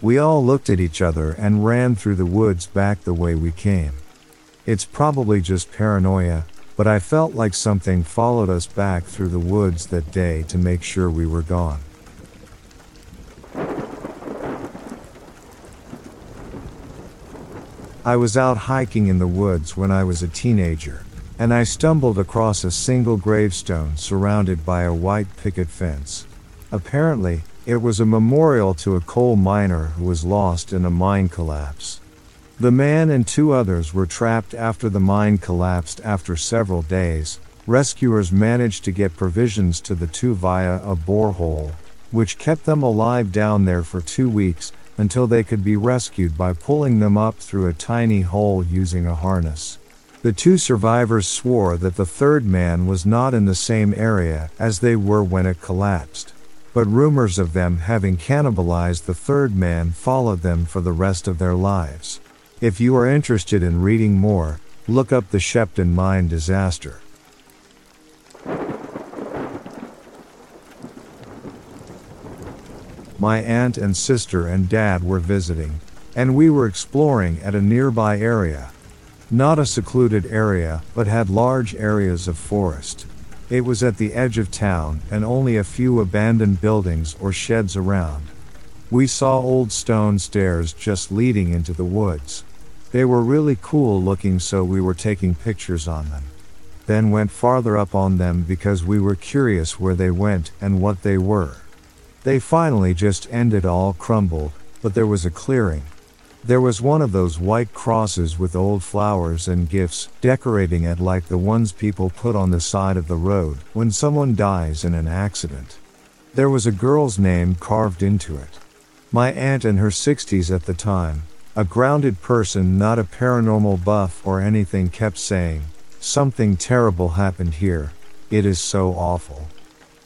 We all looked at each other and ran through the woods back the way we came. It's probably just paranoia, but I felt like something followed us back through the woods that day to make sure we were gone. I was out hiking in the woods when I was a teenager and I stumbled across a single gravestone surrounded by a white picket fence. Apparently, it was a memorial to a coal miner who was lost in a mine collapse. The man and two others were trapped after the mine collapsed after several days. Rescuers managed to get provisions to the two via a borehole, which kept them alive down there for two weeks until they could be rescued by pulling them up through a tiny hole using a harness. The two survivors swore that the third man was not in the same area as they were when it collapsed. But rumors of them having cannibalized the third man followed them for the rest of their lives. If you are interested in reading more, look up the Sheppton mine disaster. My aunt and sister and dad were visiting, and we were exploring at a nearby area. Not a secluded area, but had large areas of forest. It was at the edge of town and only a few abandoned buildings or sheds around. We saw old stone stairs just leading into the woods. They were really cool looking, so we were taking pictures on them. Then went farther up on them because we were curious where they went and what they were. They finally just ended all crumbled, but there was a clearing, there was one of those white crosses with old flowers and gifts, decorating it like the ones people put on the side of the road when someone dies in an accident. There was a girl's name carved into it. My aunt in her 60s at the time, a grounded person, not a paranormal buff or anything, kept saying, Something terrible happened here. It is so awful.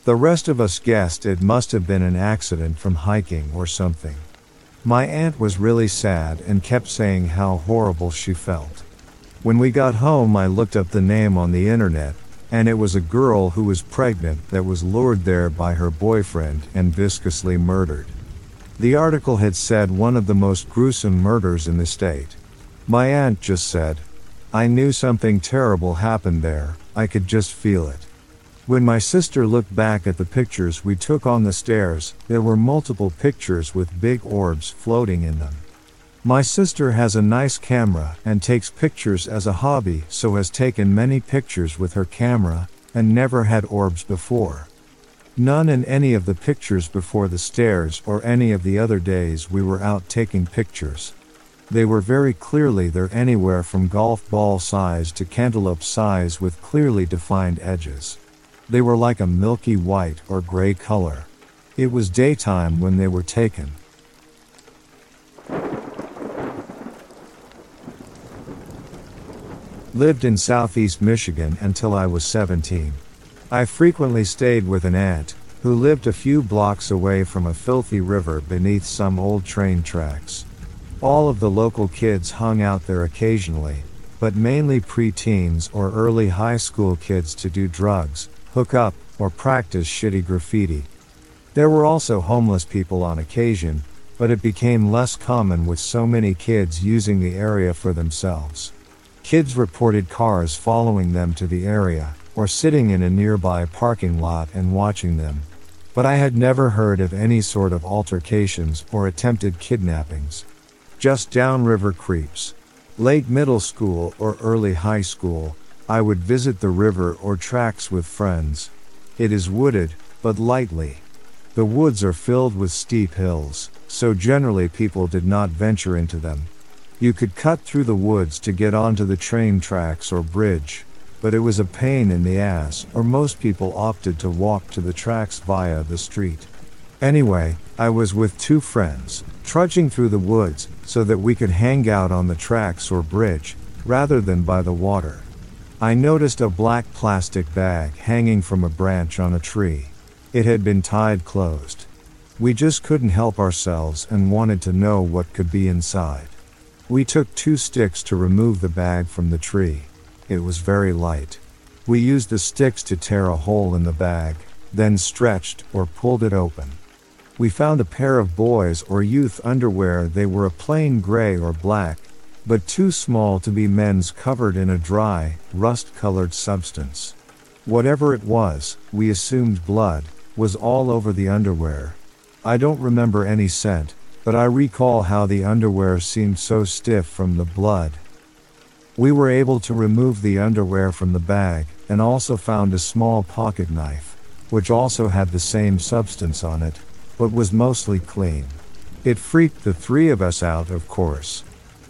The rest of us guessed it must have been an accident from hiking or something. My aunt was really sad and kept saying how horrible she felt. When we got home, I looked up the name on the internet, and it was a girl who was pregnant that was lured there by her boyfriend and viscously murdered. The article had said one of the most gruesome murders in the state. My aunt just said, I knew something terrible happened there, I could just feel it. When my sister looked back at the pictures we took on the stairs, there were multiple pictures with big orbs floating in them. My sister has a nice camera and takes pictures as a hobby, so has taken many pictures with her camera and never had orbs before. None in any of the pictures before the stairs or any of the other days we were out taking pictures. They were very clearly there anywhere from golf ball size to cantaloupe size with clearly defined edges. They were like a milky white or gray color. It was daytime when they were taken. Lived in southeast Michigan until I was 17. I frequently stayed with an aunt, who lived a few blocks away from a filthy river beneath some old train tracks. All of the local kids hung out there occasionally, but mainly preteens or early high school kids to do drugs, hook up, or practice shitty graffiti. There were also homeless people on occasion, but it became less common with so many kids using the area for themselves. Kids reported cars following them to the area, or sitting in a nearby parking lot and watching them. But I had never heard of any sort of altercations or attempted kidnappings. Just downriver creeps. Late middle school or early high school, I would visit the river or tracks with friends. It is wooded, but lightly. The woods are filled with steep hills, so generally people did not venture into them. You could cut through the woods to get onto the train tracks or bridge, but it was a pain in the ass, or most people opted to walk to the tracks via the street. Anyway, I was with two friends, trudging through the woods, so that we could hang out on the tracks or bridge, rather than by the water. I noticed a black plastic bag hanging from a branch on a tree. It had been tied closed. We just couldn't help ourselves and wanted to know what could be inside. We took two sticks to remove the bag from the tree. It was very light. We used the sticks to tear a hole in the bag, then stretched or pulled it open. We found a pair of boys or youth underwear. They were a plain gray or black, but too small to be men's covered in a dry, rust colored substance. Whatever it was, we assumed blood, was all over the underwear. I don't remember any scent, but I recall how the underwear seemed so stiff from the blood. We were able to remove the underwear from the bag, and also found a small pocket knife, which also had the same substance on it, but was mostly clean. It freaked the three of us out, of course.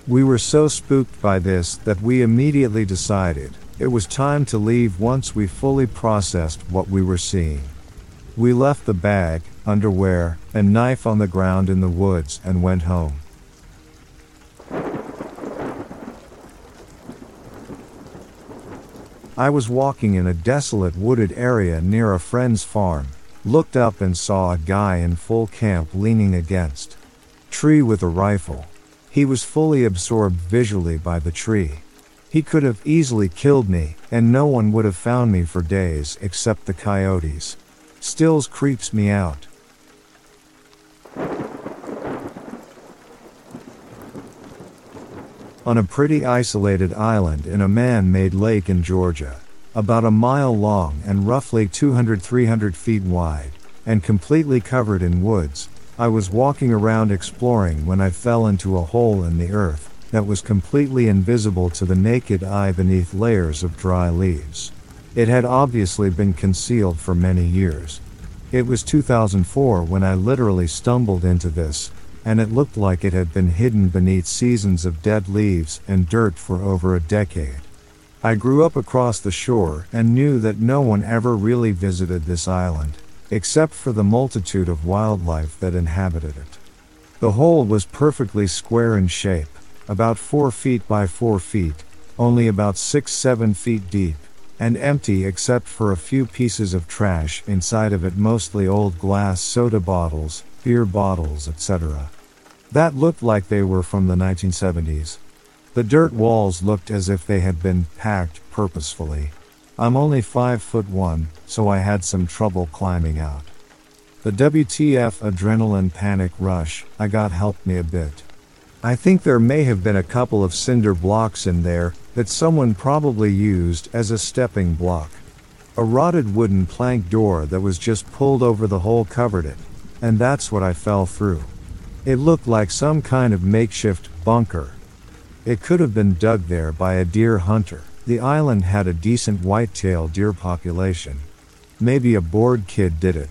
We were so spooked by this that we immediately decided it was time to leave once we fully processed what we were seeing. We left the bag, underwear, and knife on the ground in the woods and went home. I was walking in a desolate wooded area near a friend's farm, looked up and saw a guy in full camp leaning against tree with a rifle. He was fully absorbed visually by the tree. He could have easily killed me, and no one would have found me for days except the coyotes. Stills creeps me out. On a pretty isolated island in a man made lake in Georgia, about a mile long and roughly 200 300 feet wide, and completely covered in woods, I was walking around exploring when I fell into a hole in the earth that was completely invisible to the naked eye beneath layers of dry leaves. It had obviously been concealed for many years. It was 2004 when I literally stumbled into this, and it looked like it had been hidden beneath seasons of dead leaves and dirt for over a decade. I grew up across the shore and knew that no one ever really visited this island except for the multitude of wildlife that inhabited it. The hole was perfectly square in shape, about 4 feet by 4 feet, only about 6 7 feet deep, and empty except for a few pieces of trash inside of it, mostly old glass soda bottles, beer bottles, etc. That looked like they were from the 1970s. The dirt walls looked as if they had been packed purposefully. I'm only 5 foot 1, so I had some trouble climbing out. The WTF adrenaline panic rush I got helped me a bit. I think there may have been a couple of cinder blocks in there that someone probably used as a stepping block. A rotted wooden plank door that was just pulled over the hole covered it, and that's what I fell through. It looked like some kind of makeshift bunker. It could have been dug there by a deer hunter. The island had a decent white-tailed deer population. Maybe a bored kid did it.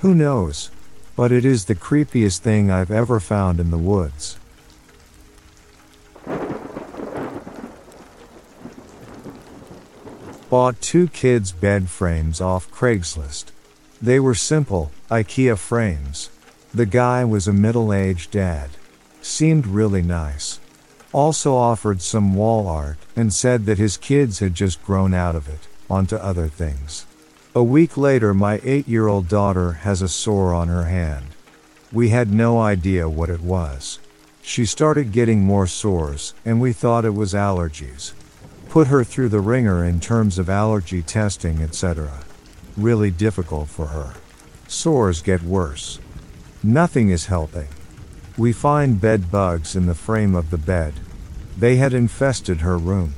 Who knows? But it is the creepiest thing I've ever found in the woods. Bought two kids' bed frames off Craigslist. They were simple, IKEA frames. The guy was a middle aged dad. Seemed really nice. Also offered some wall art and said that his kids had just grown out of it, onto other things. A week later, my eight year old daughter has a sore on her hand. We had no idea what it was. She started getting more sores, and we thought it was allergies. Put her through the ringer in terms of allergy testing, etc. Really difficult for her. Sores get worse. Nothing is helping. We find bed bugs in the frame of the bed. They had infested her room.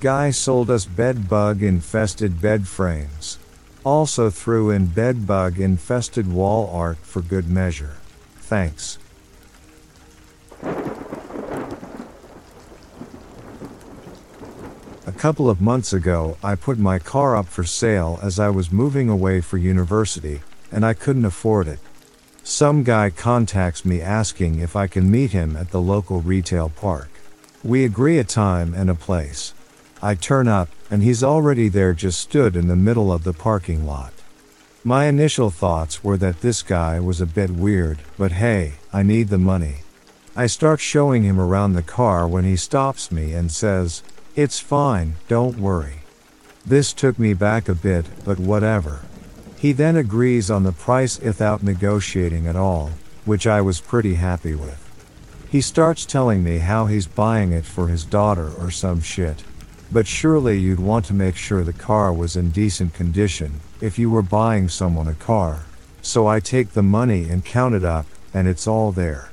Guy sold us bed bug infested bed frames. Also threw in bed bug infested wall art for good measure. Thanks. A couple of months ago, I put my car up for sale as I was moving away for university, and I couldn't afford it. Some guy contacts me asking if I can meet him at the local retail park. We agree a time and a place. I turn up, and he's already there just stood in the middle of the parking lot. My initial thoughts were that this guy was a bit weird, but hey, I need the money. I start showing him around the car when he stops me and says, It's fine, don't worry. This took me back a bit, but whatever. He then agrees on the price without negotiating at all, which I was pretty happy with. He starts telling me how he's buying it for his daughter or some shit. But surely you'd want to make sure the car was in decent condition if you were buying someone a car. So I take the money and count it up, and it's all there.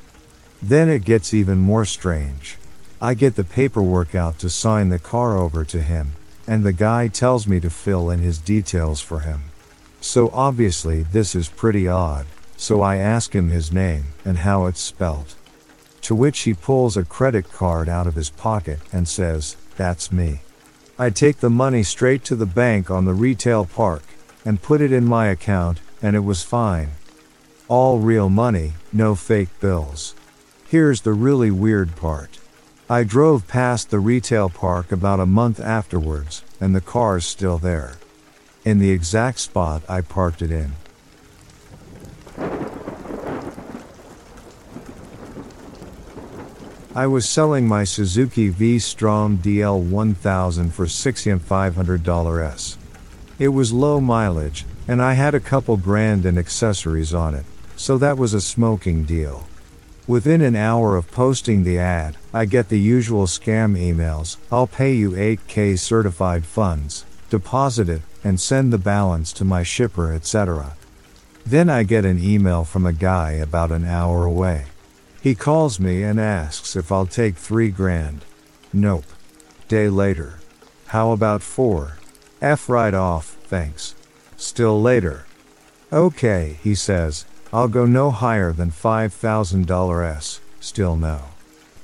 Then it gets even more strange. I get the paperwork out to sign the car over to him, and the guy tells me to fill in his details for him. So obviously this is pretty odd, so I ask him his name and how it's spelt. To which he pulls a credit card out of his pocket and says, That's me. I take the money straight to the bank on the retail park and put it in my account, and it was fine. All real money, no fake bills. Here's the really weird part. I drove past the retail park about a month afterwards, and the car's still there in the exact spot I parked it in. I was selling my Suzuki V-Strom DL1000 for $6,500 It was low mileage, and I had a couple grand in accessories on it, so that was a smoking deal. Within an hour of posting the ad, I get the usual scam emails, I'll pay you 8k certified funds, deposit it, and send the balance to my shipper, etc. Then I get an email from a guy about an hour away. He calls me and asks if I'll take three grand. Nope. Day later. How about four? F right off, thanks. Still later. Okay, he says, I'll go no higher than $5,000 S. Still no.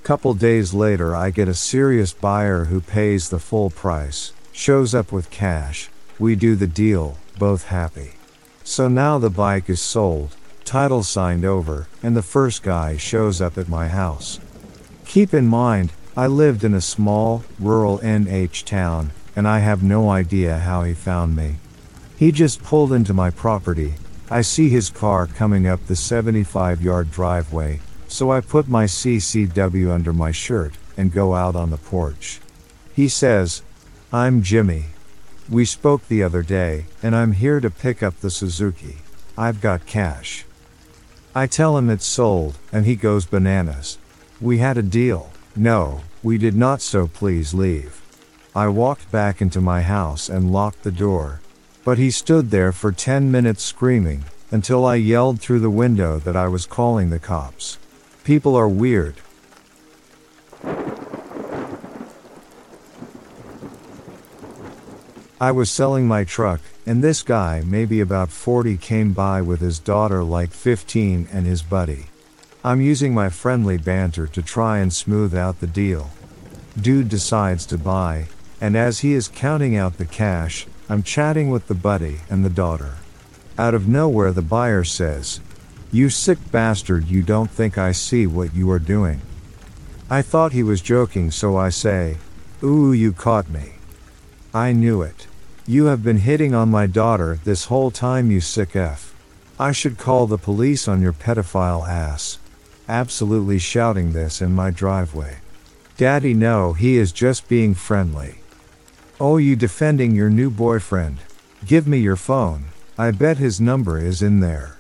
Couple days later, I get a serious buyer who pays the full price, shows up with cash, we do the deal, both happy. So now the bike is sold, title signed over, and the first guy shows up at my house. Keep in mind, I lived in a small, rural NH town, and I have no idea how he found me. He just pulled into my property. I see his car coming up the 75 yard driveway, So I put my CCW under my shirt and go out on the porch. He says, I'm Jimmy. We spoke the other day, and I'm here to pick up the Suzuki. I've got cash. I tell him it's sold, and he goes bananas. We had a deal. No, we did not, so please leave. I walked back into my house and locked the door. But he stood there for 10 minutes screaming, until I yelled through the window that I was calling the cops. People are weird. I was selling my truck, and this guy, maybe about 40, came by with his daughter, like 15, and his buddy. I'm using my friendly banter to try and smooth out the deal. Dude decides to buy, and as he is counting out the cash, I'm chatting with the buddy and the daughter. Out of nowhere, the buyer says, You sick bastard, you don't think I see what you are doing. I thought he was joking, so I say, Ooh, you caught me. I knew it. You have been hitting on my daughter this whole time, you sick F. I should call the police on your pedophile ass. Absolutely shouting this in my driveway. Daddy, no, he is just being friendly. Oh, you defending your new boyfriend. Give me your phone. I bet his number is in there.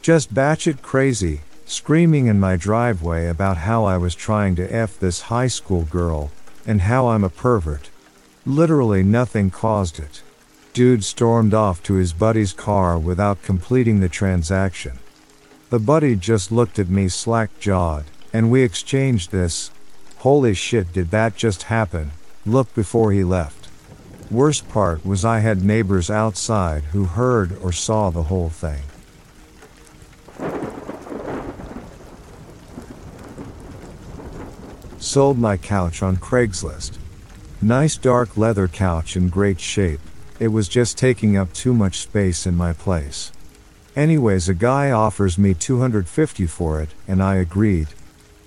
Just batshit crazy, screaming in my driveway about how I was trying to F this high school girl, and how I'm a pervert. Literally nothing caused it. Dude stormed off to his buddy's car without completing the transaction. The buddy just looked at me slack jawed, and we exchanged this. Holy shit, did that just happen? Look before he left. Worst part was I had neighbors outside who heard or saw the whole thing. Sold my couch on Craigslist. Nice dark leather couch in great shape. It was just taking up too much space in my place. Anyways, a guy offers me 250 for it, and I agreed.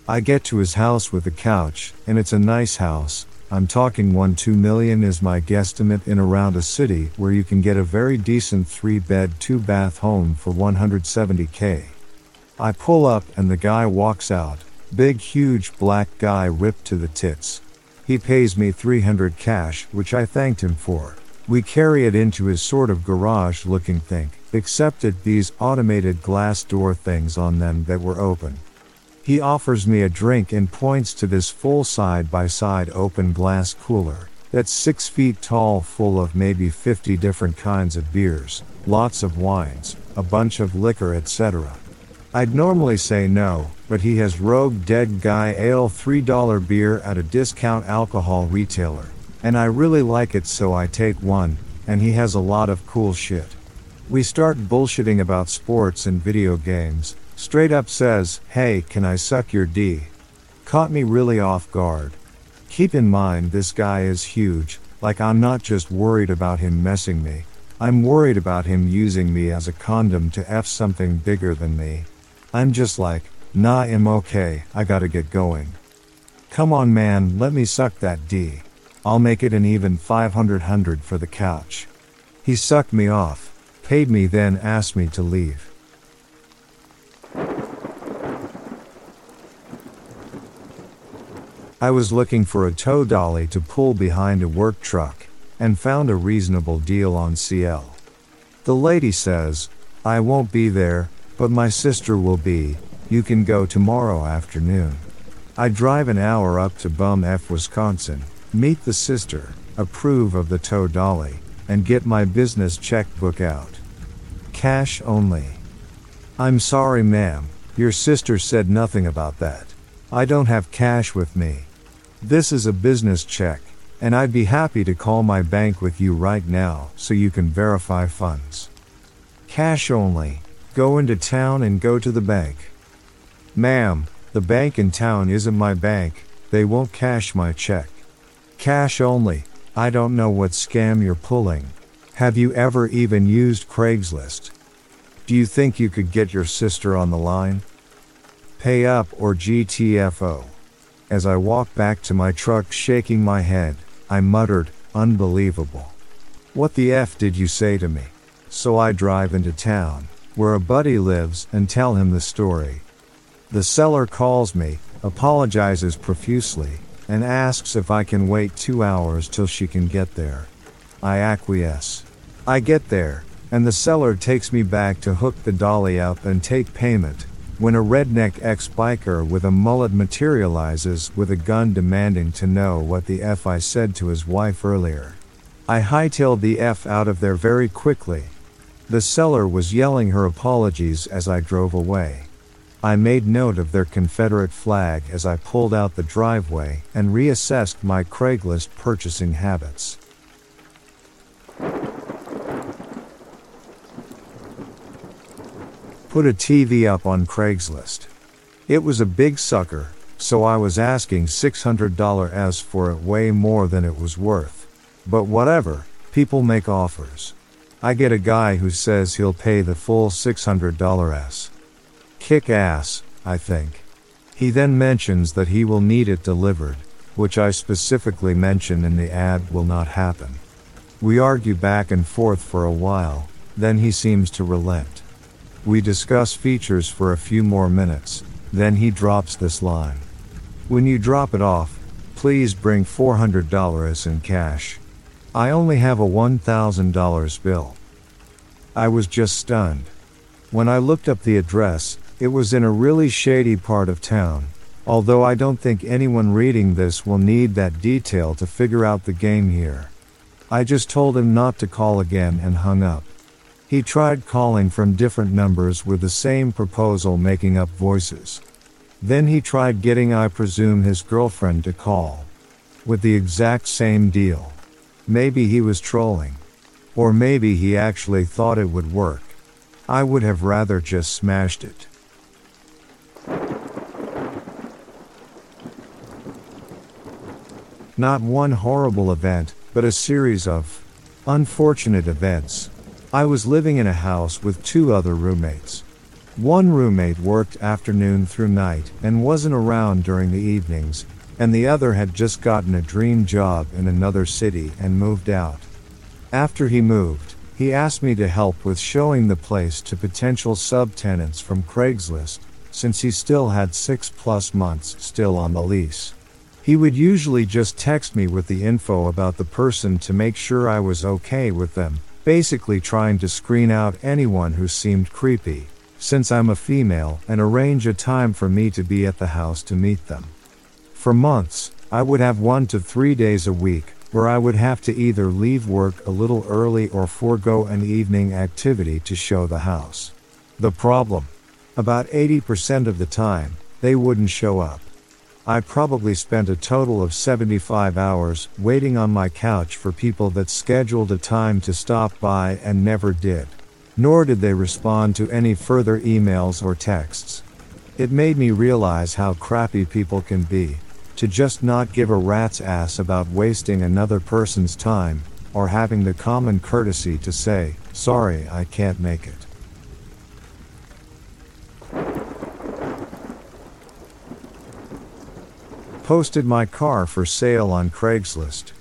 I get to his house with the couch, and it's a nice house. I'm talking 1 2 million is my guesstimate in around a city where you can get a very decent 3 bed 2 bath home for 170k. I pull up and the guy walks out. Big huge black guy ripped to the tits. He pays me 300 cash, which I thanked him for. We carry it into his sort of garage looking thing, except it these automated glass door things on them that were open. He offers me a drink and points to this full side by side open glass cooler that's six feet tall, full of maybe 50 different kinds of beers, lots of wines, a bunch of liquor, etc. I'd normally say no, but he has Rogue Dead Guy Ale $3 beer at a discount alcohol retailer, and I really like it so I take one, and he has a lot of cool shit. We start bullshitting about sports and video games, straight up says, Hey, can I suck your D? Caught me really off guard. Keep in mind this guy is huge, like I'm not just worried about him messing me, I'm worried about him using me as a condom to F something bigger than me. I'm just like, nah, I'm okay, I gotta get going. Come on, man, let me suck that D. I'll make it an even 500 hundred for the couch. He sucked me off, paid me, then asked me to leave. I was looking for a tow dolly to pull behind a work truck, and found a reasonable deal on CL. The lady says, I won't be there, but my sister will be, you can go tomorrow afternoon. I drive an hour up to Bum F, Wisconsin, meet the sister, approve of the tow dolly, and get my business checkbook out. Cash only. I'm sorry, ma'am, your sister said nothing about that. I don't have cash with me. This is a business check, and I'd be happy to call my bank with you right now so you can verify funds. Cash only. Go into town and go to the bank. Ma'am, the bank in town isn't my bank, they won't cash my check. Cash only. I don't know what scam you're pulling. Have you ever even used Craigslist? Do you think you could get your sister on the line? Pay up or GTFO. As I walked back to my truck shaking my head, I muttered, Unbelievable. What the F did you say to me? So I drive into town, where a buddy lives, and tell him the story. The seller calls me, apologizes profusely, and asks if I can wait two hours till she can get there. I acquiesce. I get there, and the seller takes me back to hook the dolly up and take payment, when a redneck ex biker with a mullet materializes with a gun demanding to know what the F I said to his wife earlier. I hightailed the F out of there very quickly. The seller was yelling her apologies as I drove away. I made note of their Confederate flag as I pulled out the driveway and reassessed my Craigslist purchasing habits. Put a TV up on Craigslist. It was a big sucker, so I was asking $600 s for it way more than it was worth. But whatever, people make offers. I get a guy who says he'll pay the full $600 s. Kick ass, I think. He then mentions that he will need it delivered, which I specifically mention in the ad will not happen. We argue back and forth for a while, then he seems to relent. We discuss features for a few more minutes, then he drops this line. When you drop it off, please bring $400 in cash. I only have a $1,000 bill. I was just stunned. When I looked up the address, it was in a really shady part of town, although I don't think anyone reading this will need that detail to figure out the game here. I just told him not to call again and hung up. He tried calling from different numbers with the same proposal making up voices. Then he tried getting, I presume, his girlfriend to call. With the exact same deal. Maybe he was trolling. Or maybe he actually thought it would work. I would have rather just smashed it. Not one horrible event, but a series of unfortunate events. I was living in a house with two other roommates. One roommate worked afternoon through night and wasn't around during the evenings, and the other had just gotten a dream job in another city and moved out. After he moved, he asked me to help with showing the place to potential subtenants from Craigslist, since he still had six plus months still on the lease. He would usually just text me with the info about the person to make sure I was okay with them, basically trying to screen out anyone who seemed creepy, since I'm a female, and arrange a time for me to be at the house to meet them. For months, I would have one to three days a week, where I would have to either leave work a little early or forego an evening activity to show the house. The problem? About 80% of the time, they wouldn't show up. I probably spent a total of 75 hours waiting on my couch for people that scheduled a time to stop by and never did. Nor did they respond to any further emails or texts. It made me realize how crappy people can be, to just not give a rat's ass about wasting another person's time, or having the common courtesy to say, sorry, I can't make it. Posted my car for sale on Craigslist.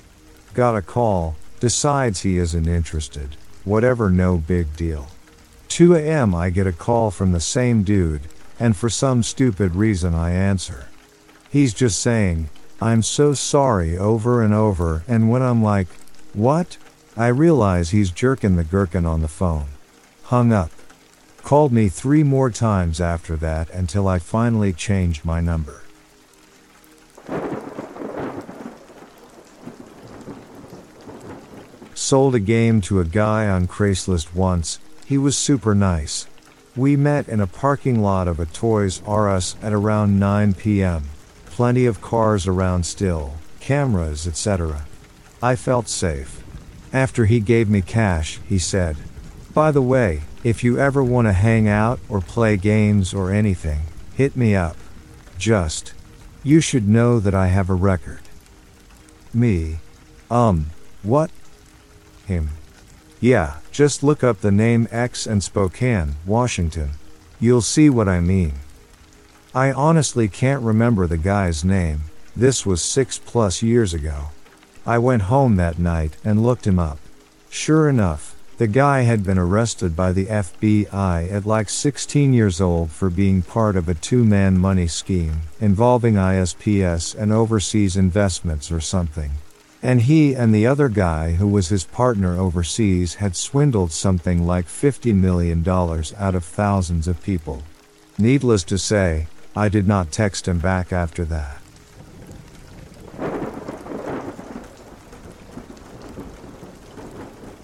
Got a call, decides he isn't interested. Whatever, no big deal. 2 a.m. I get a call from the same dude, and for some stupid reason I answer. He's just saying, I'm so sorry over and over, and when I'm like, what? I realize he's jerking the gherkin on the phone. Hung up. Called me three more times after that until I finally changed my number. Sold a game to a guy on Craigslist once, he was super nice. We met in a parking lot of a Toys R Us at around 9 p.m. Plenty of cars around still, cameras, etc. I felt safe. After he gave me cash, he said, By the way, if you ever want to hang out or play games or anything, hit me up. Just. You should know that I have a record. Me. Um, what? Him. Yeah, just look up the name X and Spokane, Washington. You'll see what I mean. I honestly can't remember the guy's name, this was six plus years ago. I went home that night and looked him up. Sure enough, The guy had been arrested by the FBI at like 16 years old for being part of a two man money scheme involving ISPS and overseas investments or something. And he and the other guy who was his partner overseas had swindled something like $50 million out of thousands of people. Needless to say, I did not text him back after that.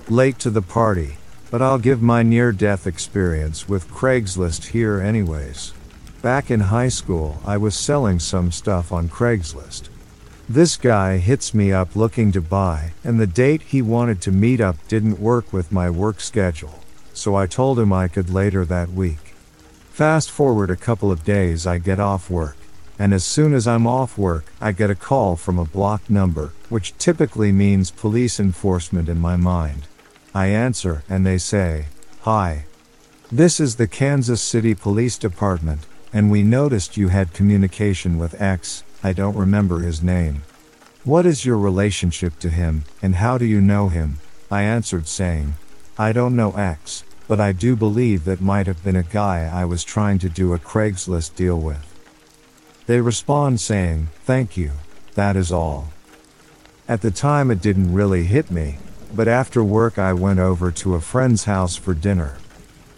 Late to the party, but I'll give my near death experience with Craigslist here anyways. Back in high school, I was selling some stuff on Craigslist. This guy hits me up looking to buy, and the date he wanted to meet up didn't work with my work schedule, so I told him I could later that week. Fast forward a couple of days, I get off work, and as soon as I'm off work, I get a call from a blocked number, which typically means police enforcement in my mind. I answer, and they say, Hi. This is the Kansas City Police Department, and we noticed you had communication with X, I don't remember his name. What is your relationship to him, and how do you know him? I answered saying, I don't know X, but I do believe that might have been a guy I was trying to do a Craigslist deal with. They respond saying, Thank you, that is all. At the time it didn't really hit me, but after work I went over to a friend's house for dinner.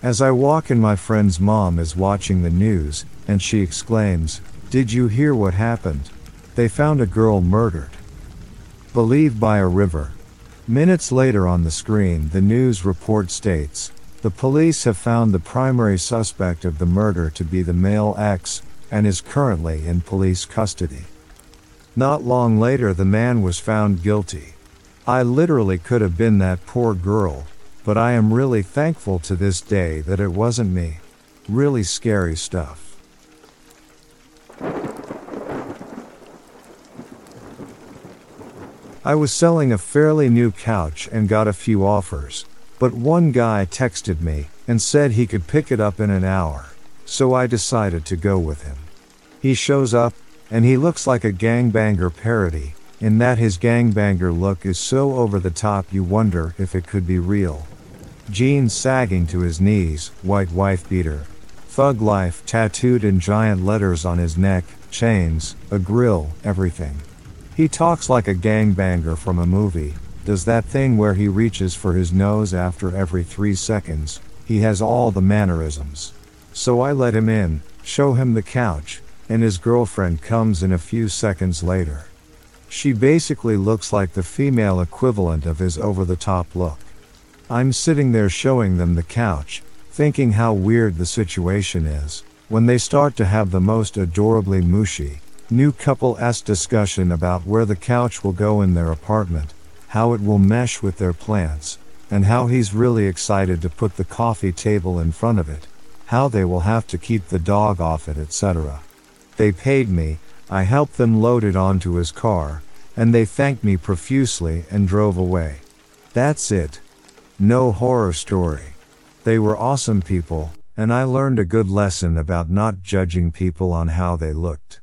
As I walk in, my friend's mom is watching the news, and she exclaims, did you hear what happened? They found a girl murdered. Believed by a river. Minutes later on the screen, the news report states the police have found the primary suspect of the murder to be the male X and is currently in police custody. Not long later, the man was found guilty. I literally could have been that poor girl, but I am really thankful to this day that it wasn't me. Really scary stuff. I was selling a fairly new couch and got a few offers, but one guy texted me and said he could pick it up in an hour, so I decided to go with him. He shows up, and he looks like a gangbanger parody, in that his gangbanger look is so over the top you wonder if it could be real. Jeans sagging to his knees, white wife beater. Thug life tattooed in giant letters on his neck, chains, a grill, everything. He talks like a gangbanger from a movie, does that thing where he reaches for his nose after every three seconds. He has all the mannerisms. So I let him in, show him the couch, and his girlfriend comes in a few seconds later. She basically looks like the female equivalent of his over the top look. I'm sitting there showing them the couch, thinking how weird the situation is, when they start to have the most adorably mushy, New couple s discussion about where the couch will go in their apartment, how it will mesh with their plants, and how he's really excited to put the coffee table in front of it, how they will have to keep the dog off it, etc. They paid me, I helped them load it onto his car, and they thanked me profusely and drove away. That's it. No horror story. They were awesome people, and I learned a good lesson about not judging people on how they looked.